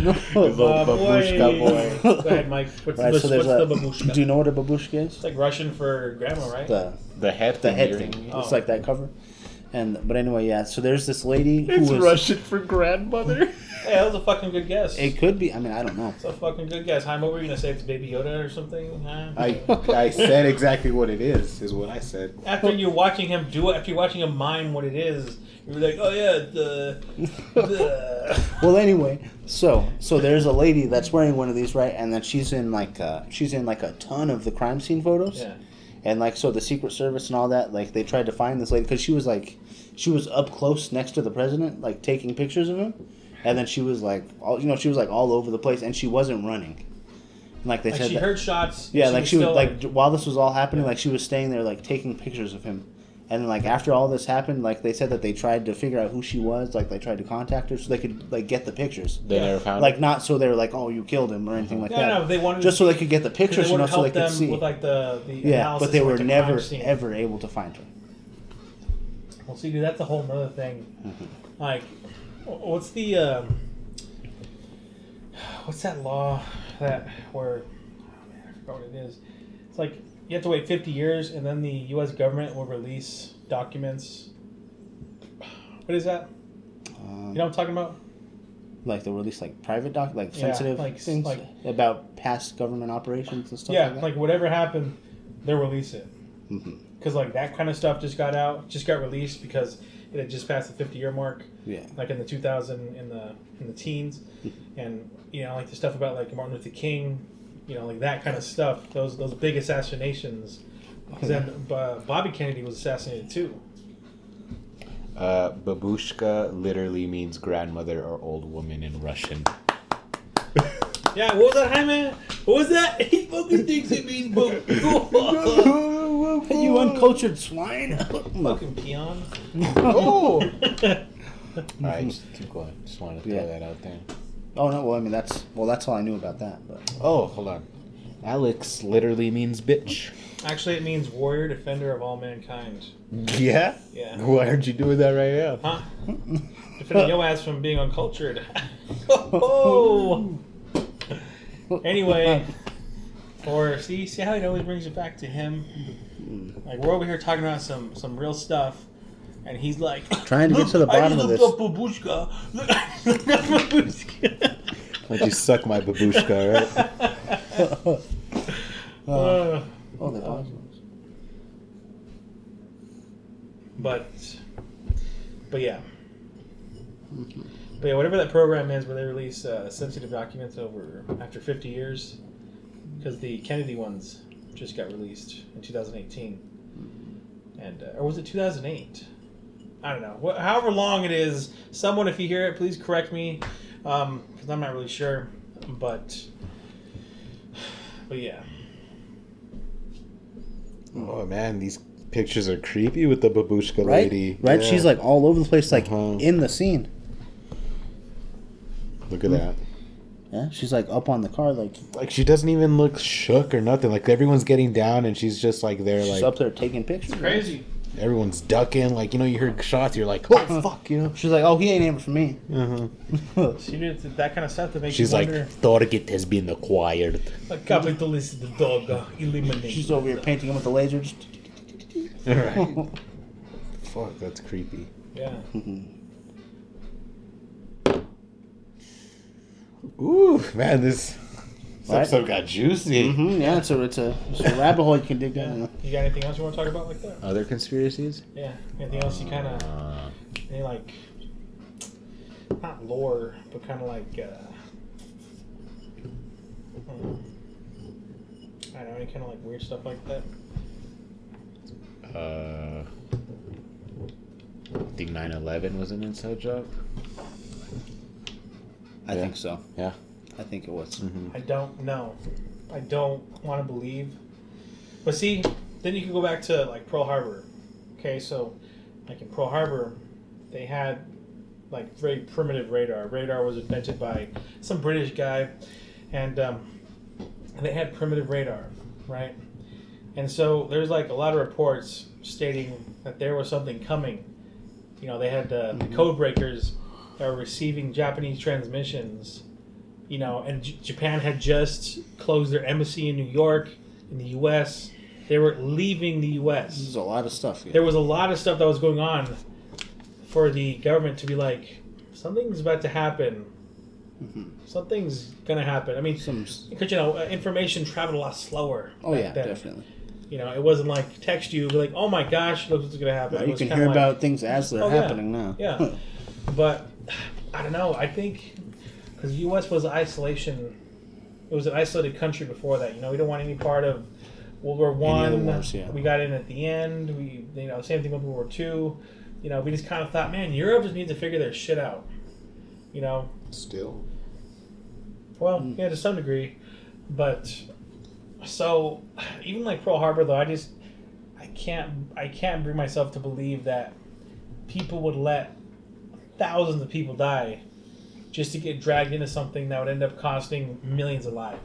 boy. Little Uh, babushka boy. Go ahead, Mike. What's, right, the, so there's what's a. the babushka? Do you know what a babushka is? It's like Russian for grandma, right? The The head the thing. head you're- thing. Oh. It's like that cover. And but anyway, yeah. So there's this lady who It's was. Russian for grandmother. Hey, that was a fucking good guess. It could be. I mean, I don't know. It's a fucking good guess. Hi, what were you gonna say? It's Baby Yoda or something? Huh? I I said exactly what it is. Is what I said. after you're watching him do it, after you're watching him mime what it is, you're like, oh yeah, the, the. Well, anyway, so so there's a lady that's wearing one of these, right? And then she's in like uh, she's in like a ton of the crime scene photos. Yeah. And like so, the Secret Service and all that, like they tried to find this lady because she was like, she was up close next to the president, like taking pictures of him, and then she was like, all you know, she was like all over the place, and she wasn't running. And, like they Like said, she that- heard shots. yeah, like she was still, like while this was all happening, like she was staying there, like taking pictures of him. And then, like after all this happened, like they said that they tried to figure out who she was, like they tried to contact her so they could like get the pictures. They Yeah. never found Like not so they were like, oh, you killed him or anything like No, that. no, they wanted just so they could get the pictures, they you know, so they could them see. with like the, the yeah, analysis but they of, were like, the never crime scene. ever able to find her. Well, see, dude, that's a whole nother thing. Mm-hmm. Like, wh- what's the um, what's that law that where? Oh man, I forgot what it is. It's like you have to wait 50 years, and then the U.S. government will release documents. What is that? Um, You know what I'm talking about? like they'll release like private doc, like Yeah, sensitive like- things like- about past government operations and stuff. yeah, like, that. like whatever happened, they'll release it. Because like that kind of stuff just got out, just got released because it had just passed the 50 year mark. yeah, like in the 2000 in the in the teens. And you know like the stuff about like martin luther king you know like that kind of stuff those those big assassinations. Because then uh, bobby kennedy was assassinated too. Uh, babushka literally means grandmother or old woman in Russian. yeah what was that Jaime? what was that? He fucking thinks it means bo- you uncultured swine. fucking peon oh! Alright, just keep going. Just wanted to throw Yeah. that out there. oh no, well I mean that's well that's all I knew about that. But Oh, hold on. Alex literally means bitch. actually it means warrior defender of all mankind Yeah? yeah Why aren't you doing that right now? huh defending your ass from being uncultured oh Anyway, or see, see how it always brings it back to him. Like we're over here talking about some some real stuff, and he's like Trying to get to the bottom just of looked up babushka. Look, I looked up babushka. Why'd you suck my babushka, right? Uh, oh, they paused. but but yeah. But yeah, whatever that program is where they release uh, sensitive documents over after 50 years, because the Kennedy ones just got released in 2018, and uh, or was it 2008? I don't know. Wh- however long it is, someone, if you hear it, please correct me, because I'm not really sure. But but yeah, Oh man, these pictures are creepy with the babushka Right, lady. right. Yeah. She's like all over the place, like Uh-huh. in the scene. Look at that. Yeah, she's like up on the car, like Like she doesn't even look shook or nothing. Like everyone's getting down and she's just like there, she's like up there taking pictures. crazy. everyone's ducking. Like you know, you hear shots, you're like, oh fuck, you know. She's like, oh, he ain't aiming for me. Uh-huh. She did that kind of stuff that makes She's you like, wonder. Target has been acquired. A capitalist dog uh, eliminated. She's over here painting him with the laser. All right. Fuck, that's creepy. Yeah. Ooh, man, this, this Right? episode got juicy. hmm yeah, it's a it's a, it's a rabbit hole you can dig Yeah. down. You got anything else you want to talk about like that? Other conspiracies? Yeah. Anything else you kind of Uh, any like not lore, but kind of like uh, hmm, I don't know any kind of like weird stuff like that. uh, I think 9/11 was an inside job. I Yeah. think so. Yeah. I think it was. I don't know. I don't want to believe. But see, then you can go back to like Pearl Harbor. Okay, so like in Pearl Harbor, they had like very primitive radar. Radar was invented by some British guy, and um, they had primitive radar, right? And so there's like a lot of reports stating that there was something coming. You know, they had uh, the code breakers were receiving Japanese transmissions. You know, and J- Japan had just closed their embassy in New York, in the U.S. They were leaving the U.S. There's a lot of stuff. Here. There was a lot of stuff that was going on for the government to be like, something's about to happen. Mhm. Something's gonna happen. I mean, because you know, uh, information traveled a lot slower. Oh yeah, then. definitely. You know, it wasn't like text you, be like, "Oh my gosh, look what's gonna happen." You can hear like- about things as they're Oh, yeah. happening now. Yeah. but I don't know. I think because the U.S. was isolation, it was an isolated country before that. You know, we don't want any part of World War other One. yeah. We got in at the end. We, you know, same thing with World War Two. You know, we just kind of thought, man, Europe just needs to figure their shit out. You know, Still. well, Mm. yeah, to some degree, but so even like Pearl Harbor, though, I just I can't I can't bring myself to believe that people would let thousands of people die just to get dragged into something that would end up costing millions of lives,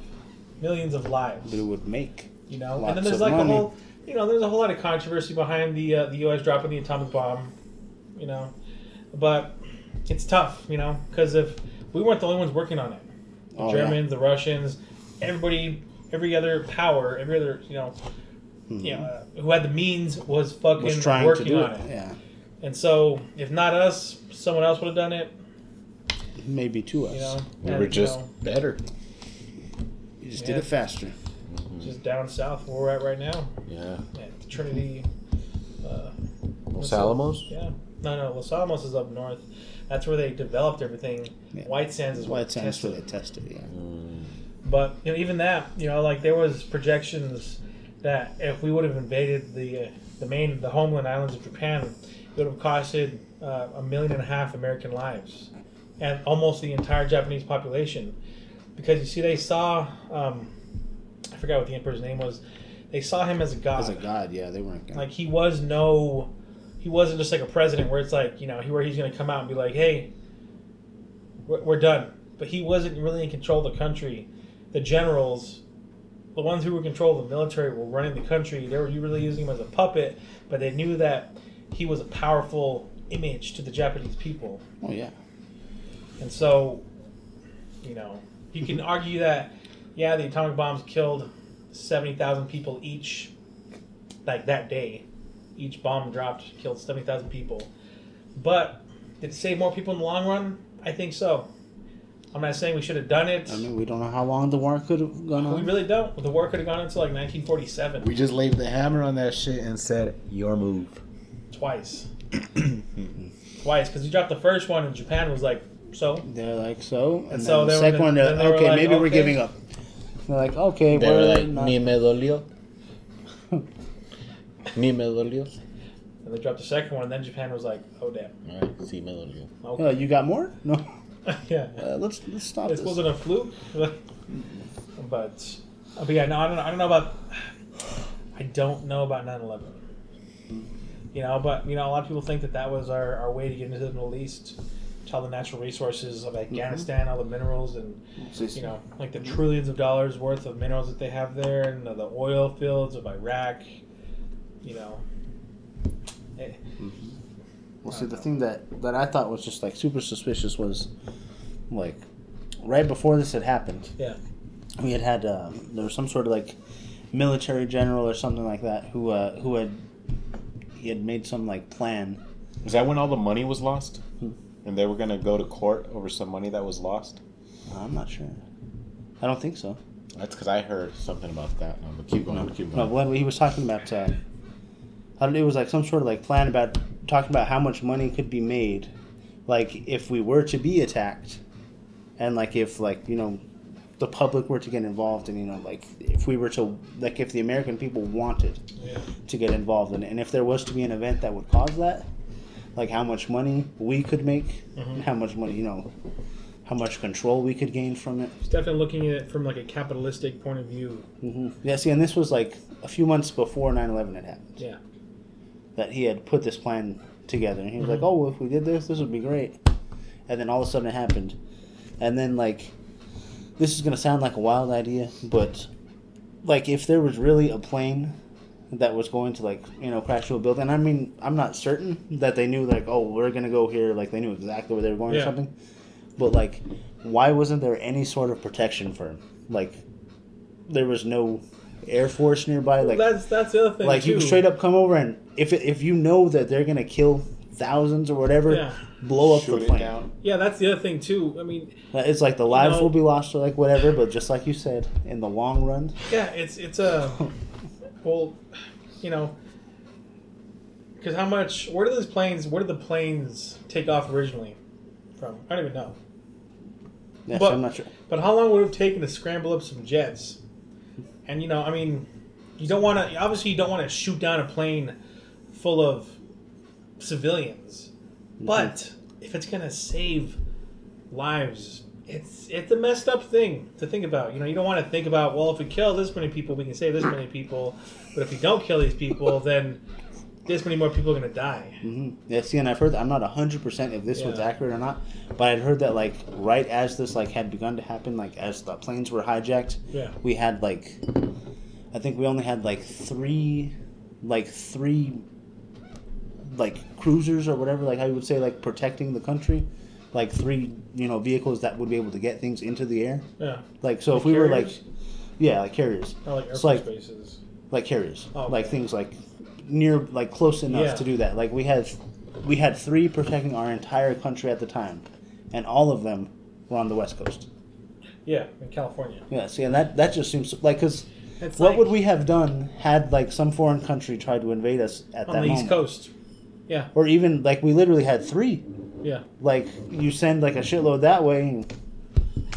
millions of lives. But it would make. You know, Lots and then there's like money. a whole, you know, there's a whole lot of controversy behind the uh, the U.S. dropping the atomic bomb. You know, but it's tough, you know, because if we weren't the only ones working on it, the Oh, yeah. Germans, the Russians, everybody, every other power, every other, you know, Mhm. you know, uh, who had the means was fucking was trying working to do on it. it. Yeah, And so, if not us, someone else would have done it. maybe to us. You know, We and, were you just know, better. You just Yeah. did it faster. just down south where we're at right now, Yeah. at Trinity. Uh, Los What's up? Alamos? Yeah. No, no. Los Alamos is up north. That's where they developed everything. Yeah. White Sands is where White Sands tested where they it. tested it. Yeah. Mm. But you know, even that, you know, like there was projections that if we would have invaded the uh, the main the homeland islands of Japan, would have costed uh, a million and a half American lives, and almost the entire Japanese population, because you see, they saw um, I forgot what the emperor's name was. They saw him as a god. As a god, yeah, they weren't. Gonna, Like he was no, he wasn't just like a president where it's like you know he where he's gonna come out and be like, hey, we're, we're done. But he wasn't really in control of the country. The generals, the ones who were in control of the military, were running the country. They were really using him as a puppet, but they knew that he was a powerful image to the Japanese people. oh yeah. And so, you know, you can argue that, yeah, the atomic bombs killed 70,000 people each, like that day. Each bomb dropped killed 70,000 people. But did it save more people in the long run? I think so. I'm not saying we should have done it. I mean, we don't know how long the war could have gone on. we really don't. The war could have gone on until like 1947. We just laid the hammer on that shit and said, "Your move." Twice. Twice. Because we dropped the first one and Japan was like, so? They're like so, and, And then so the they were second gonna- one, they're they were okay, like, maybe we're giving up. They're like, okay, They we're were like, not. "Ni me dolió." Ni me dolió. And they dropped the second one and then Japan was like, oh damn. Alright, sí me dolió. Okay. Uh, you got more? No. yeah. Uh, let's let's stop This this. wasn't a fluke, but but yeah, no, I don't know. I don't know about. I don't know about 9/11. You know, but you know, a lot of people think that that was our, our way to get into the Middle East, to all the natural resources of Afghanistan, all the minerals, and you know, like the trillions of dollars worth of minerals that they have there, and the, the oil fields of Iraq. You know, eh, Well, see, the thing that that I thought was just like super suspicious was, like, right before this had happened. Yeah. We had had um, there was some sort of like military general or something like that who uh, who had he had made some like plan. Is that when all the money was lost? Hmm. And they were gonna go to court over some money that was lost? I'm not sure. I don't think so. That's because I heard something about that. No, but keep going, keep No, going. what he was talking about, uh, I don't it was like some sort of like plan about talking about how much money could be made, like if we were to be attacked, and like if like you know, the public were to get involved, and you know like if we were to like if the American people wanted yeah. to get involved in it, and if there was to be an event that would cause that, like how much money we could make, and how much money you know, how much control we could gain from it. It's definitely looking at it from like a capitalistic point of view. hmm Yeah, see, and this was like a few months before 9-11 had happened. Yeah. That he had put this plan together, and he was Mhm. like, "Oh, well, if we did this, this would be great." And then all of a sudden, it happened. And then, like, this is gonna sound like a wild idea, but like, if there was really a plane that was going to like you know crash to a building. I mean, I'm not certain that they knew like oh we're gonna go here like they knew exactly where they were going or something. But like, why wasn't there any sort of protection for him? Like, there was no air force nearby. Like, that's that's the other thing. like you too. can straight up come over and if if you know that they're gonna kill thousands or whatever, Yeah. Blow up Shoot the it plane. down. Yeah, that's the other thing too. I mean, It's like the lives know- will be lost or like whatever, but just like you said, in the long run, yeah, it's it's a well, you know, because how much? Where did those planes? Where did the planes take off originally from? I don't even know. yes, But- I'm not sure. But how long would it have taken to scramble up some jets? And you know, I mean, you don't want to. Obviously, you don't want to shoot down a plane full of civilians. But if it's gonna save lives, it's it's a messed up thing to think about. You know, you don't want to think about well, if we kill this many people, we can save this many people. But if we don't kill these people, then this many more people are gonna die. hmm Yeah, see, and I've heard. I'm not hundred percent if this was accurate or not, but I'd heard that like right as this like had begun to happen, like as the planes were hijacked, Yeah. we had like, I think we only had like three, like three, like cruisers or whatever, like I would say, like protecting the country, like three, you know, vehicles that would be able to get things into the air. Yeah. Like so, Like if we were like, yeah, like carriers, Or like Air It's Force like- bases. like carriers, Oh, okay. like things like near, like close enough Yeah. to do that. Like we had, we had three protecting our entire country at the time, and all of them were on the west coast. Yeah, in California. Yeah, see, and that that just seems like because It's what like- would we have done had like some foreign country tried to invade us at on that the moment, East Coast? Yeah. or even like we literally had three. Yeah. Like you send like a shitload that way. And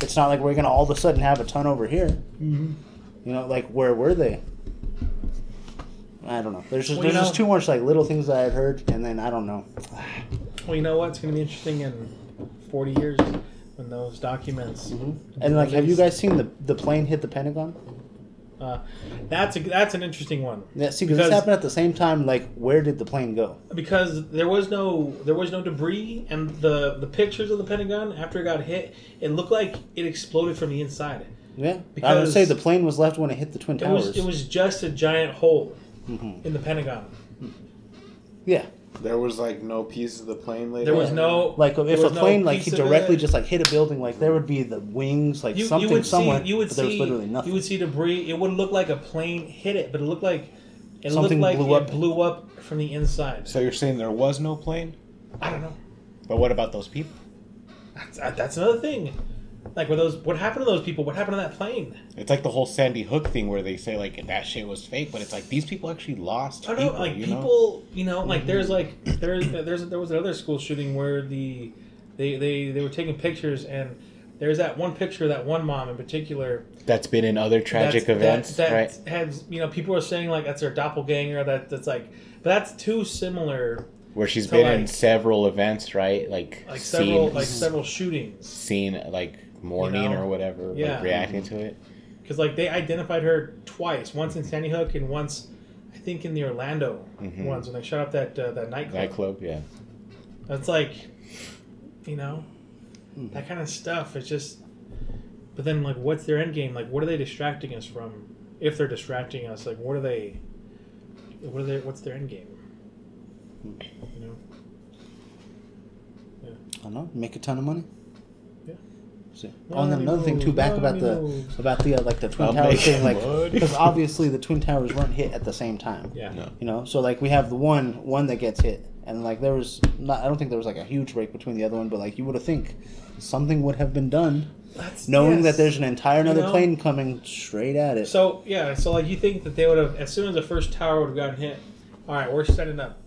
it's not like we're gonna all of a sudden have a ton over here. Mm-hmm. You know, like where were they? I don't know. There's just Well, there's just too much like little things that I've heard, and then I don't know. Well, you know what? It's going to be interesting in 40 years when those documents. And like, have you guys seen the the plane hit the Pentagon? Uh, that's a that's an interesting one Yeah, see, because this Because- happened at the same time. Like, where did the plane go? because there was no there was no debris and the the pictures of the Pentagon after it got hit, it looked like it exploded from the inside. Yeah, I would say the plane was left when it hit the twin It towers. was it was just a giant hole Mhm. in the Pentagon. Yeah, There was like no piece of the plane later. There was on? no like if a was no plane like he directly just like hit a building, like there would be the wings, like you, something you would somewhere. see you would but there was see literally nothing. you would see debris. It would look like a plane hit it, but it looked like it Something looked like blew it up. blew up from the inside. So you're saying there was no plane? I don't know. But what about those people? That's, uh, that's another thing. Like, were those? What happened to those people? What happened to that plane? It's like the whole Sandy Hook thing where they say like that shit was fake, but it's like these people actually lost. I don't know. people, Like you know? people, you know, like there's mm-hmm. like there's there's there was another school shooting where the they they they were taking pictures and there's that one picture that one mom in particular that's been in other tragic that's- events, that, that right? has you know people are saying like that's her doppelganger that that's like but that's too similar Where she's been in several events, right? Like, like seen, several like several shootings seen like mourning You know? or whatever, Yeah. like reacting to it. because like they identified her twice once in Sandy Hook and once I think in the Orlando Mhm. ones when they shot up that uh, that nightclub. Nightclub, yeah. That's like, you know, Hmm. that kind of stuff. It's just, but then like, what's their end game? Like, what are they distracting us from? If they're distracting us, like, what are they? What are they? What's their end game? You know. I don't know, make a ton of money. Yeah. See. Oh, and then another thing too, back about the about the uh, like the twin I'm towers thing, like because obviously the twin towers weren't hit at the same time. Yeah. No. You know, so like we have the one one that gets hit, and like there was not. I don't think there was like a huge break between the other one, but like you would have think something would have been done, That's, knowing yes. that there's an entire another know? plane coming straight at it. So yeah, so like you think that they would have as soon as the first tower would have gotten hit. All right, we're setting up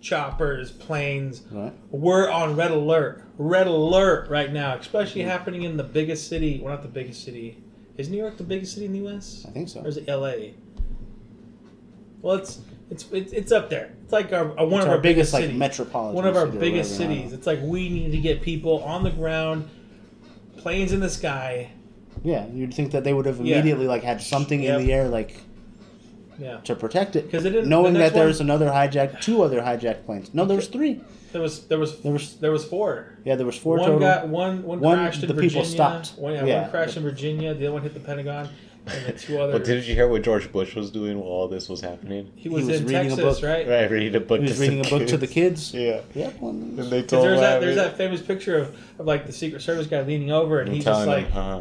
choppers, planes. right? We're on red alert. Red alert right now, especially happening in the biggest city. Well, not the biggest city. Is New York the biggest city in the U.S. I think so. or is it L.A.? Well, it's it's it's, it's up there. It's like our, uh, one It's of our, our, biggest like cities. metropolitan. one of our biggest whatever, I don't cities. It's like we need to get people on the ground, planes in the sky. Yeah, you'd think that they would have Yeah. immediately like had something Yep. in the air like Yeah, to protect it, 'Cause it didn't- knowing the that next there's one- another hijacked, two other hijacked planes. No, there was three. there was there was There was there was four. yeah, there was four one total. got one one One, crashed in the Virginia. people stopped. One, yeah, Yeah. one crashed in Virginia. The other one hit the Pentagon. and the two other. Well, didn't you hear what George Bush was doing while all this was happening? he was, was in reading a Texas, book. right? Right, reading a book. He was to reading a some book to the kids. kids. Yeah. Yep. And they told there's him that what there's happened. that famous picture of, of like the Secret Service guy leaning over, and And he's just telling like, him, uh-huh.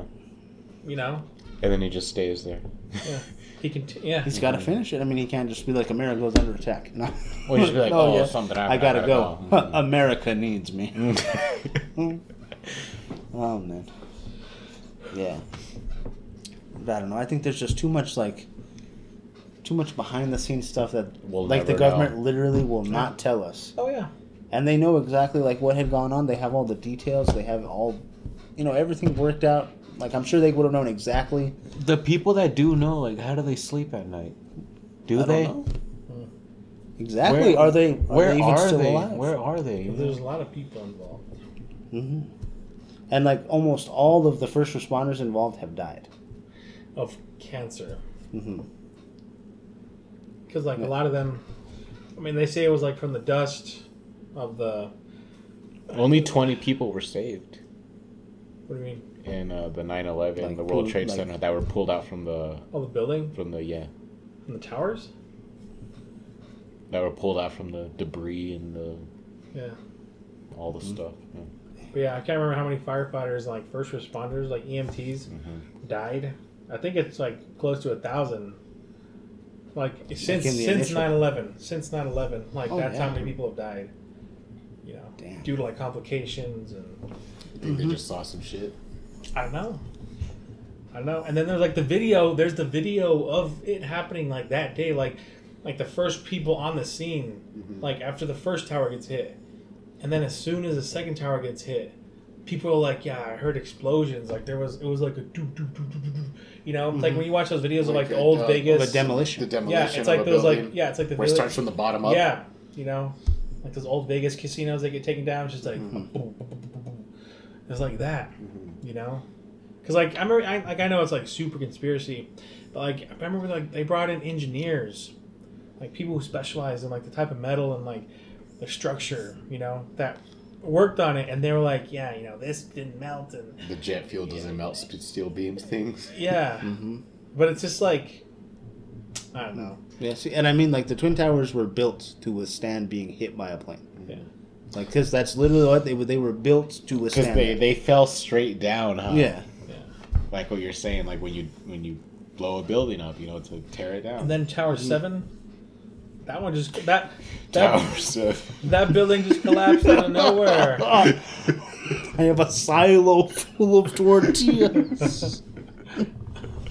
you know, and then he just stays there. yeah, he can, yeah. He's got to mm-hmm. finish it. I mean, he can't just be like America's under attack. No. Well, just be like, No, oh, oh something happened, I gotta I go. gotta go. America needs me. Mm-hmm. oh man. Yeah. But I don't know. I think there's just too much like, too much behind the scenes stuff that We'll like the never know. government literally will not tell us. Oh yeah. and they know exactly like what had gone on. They have all the details. They have all, you know, everything worked out. Like I'm sure they would have known exactly. The people that do know, like, how do they sleep at night? Do I don't they? know. Exactly. Where- are they? Are Where they even are still they? alive? Where are they? There's a lot of people involved. hmm And like almost all of the first responders involved have died. of cancer hmm because like a lot of them i mean they say it was like from the dust of the Only 20 people were saved what do you mean in uh, the 9/11, Like the World pulled- Trade like- Center that were pulled out from the oh the building from the yeah from the towers that were pulled out from the debris and the yeah all the stuff. Yeah. but yeah i can't remember how many firefighters like first responders like ems Mhm. died i think it's like close to a thousand like since in since initial- 9-11 since 9-11 like Oh, that's how many people have died you know Damn. due to like complications and I think they just saw some shit. I don't know. I don't know. And then there's like the video. There's the video of it happening like that day, like like the first people on the scene, like after the first tower gets hit, and then as soon as the second tower gets hit, people are like, "Yeah, I heard explosions." Like there was, it was like a doo doo doo doo doo, doo. you know, like when you watch those videos of like the old uh, Vegas, The demolition. The demolition. yeah, it's of like a those like yeah, it's like the where it starts from the bottom up. yeah, you know, like those old Vegas casinos that get taken down. It's just like Mm-hmm. boom, boom, boom, boom, boom, boom. it's like that, you know. Because like I remember, I, like I know it's like super conspiracy, but like I remember like they brought in engineers, like people who specialize in like the type of metal and like the structure, you know, that worked on it, and they were like, yeah, you know, this didn't melt, and The jet fuel doesn't melt sp- steel beams things. yeah, hmm but it's just like I don't know, Yeah. See, and I mean, like the twin towers were built to withstand being hit by a plane. Yeah. Like, because that's literally what they were. They were built to Because withstand. they, they fell straight down, huh? yeah. Like what you're saying, like when you when you blow a building up, you know, to tear it down. And then Tower Seven, that one just that that Towers. uh, that building just collapsed out of nowhere. I have a silo full of tortillas.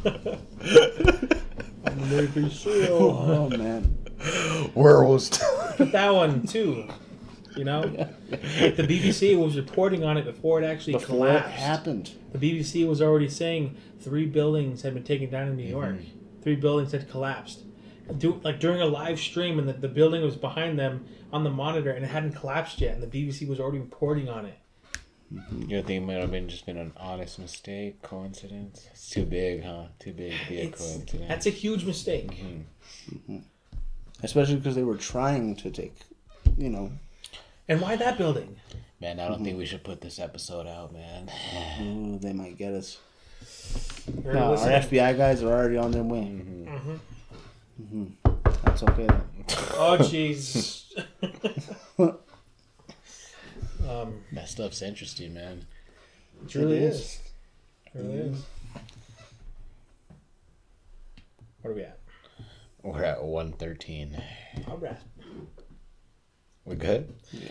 Navy SEAL. oh man. where was that one too, you know, like the BBC was reporting on it before it actually Before it collapsed. happened. The BBC was already saying three buildings had been taken down in New York. Mm-hmm. Three buildings had collapsed. Do, like during a live stream, and the, the building was behind them on the monitor, and it hadn't collapsed yet, and the BBC was already reporting on it. Mm-hmm. You think it might have been just been an honest mistake, coincidence? It's too big, huh? Too big to be a It's, coincidence. that's a huge mistake. Mm-hmm. Especially because they were trying to take, you know, And why that building? Man, I don't think we should put this episode out, man. ooh, they might get us. Or No, our FBI guys are already on their way. Mhm. hmm That's okay. Then. Oh jeez. um, That stuff's interesting, man. it really It is. is. It really is. What are we at? We're at 113. All right. We good? Yeah.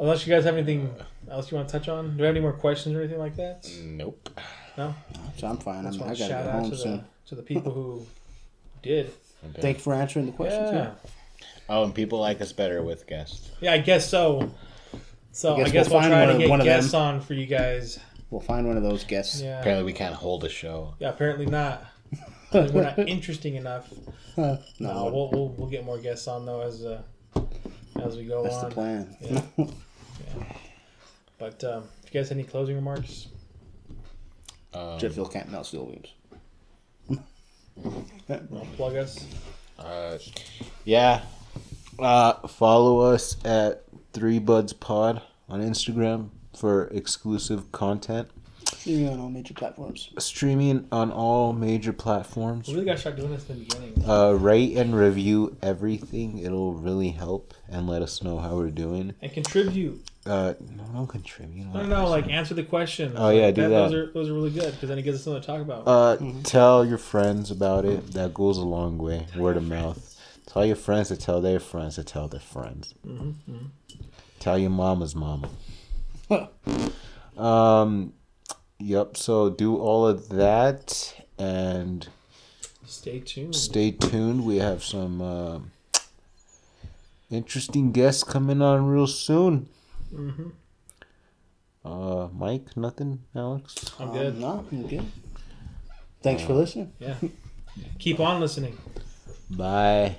Unless you guys have anything else you want to touch on, do we have any more questions or anything like that? Nope. No. So I'm fine. I'm, I gotta to go shout out home to soon. the to the people who did. Okay. Thank you for answering the questions. Yeah. Oh, and people like us better with guests. Yeah, I guess so. So I I guess, guess we'll, we'll find try one to get one of guests them. on for you guys. We'll find one of those guests. Yeah. Apparently, we can't hold a show. Yeah. Apparently not. We're not interesting enough. Huh, No, no, we'll, we'll we'll get more guests on though as uh, as we go that's on. the plan. Yeah. But um, if you guys have any closing remarks, Um, Jet fuel can't melt steel beams. Plug us. Uh, yeah. Uh, follow us at Three Buds Pod on Instagram for exclusive content. Streaming on all major platforms. Streaming on all major platforms. We really gotta start doing this in the beginning. Uh, rate and review everything. It'll really help and let us know how we're doing. And contribute. Uh, no, don't contribute. I don't know, like answer the question. Oh, yeah, Like, do Those that. are those are really good because then it gives us something to talk about. Uh, tell your friends about it. That goes a long way. Word of mouth. Tell your friends to tell their friends to tell their friends. Mm-hmm, Tell your mama's mama. um, yep. So do all of that and Stay tuned. stay tuned. We have some uh, interesting guests coming on real soon. hmm Uh, Mike, nothing, Alex. I'm good. Um, no, I'm good. Thanks for listening. Yeah. Keep on listening. Bye.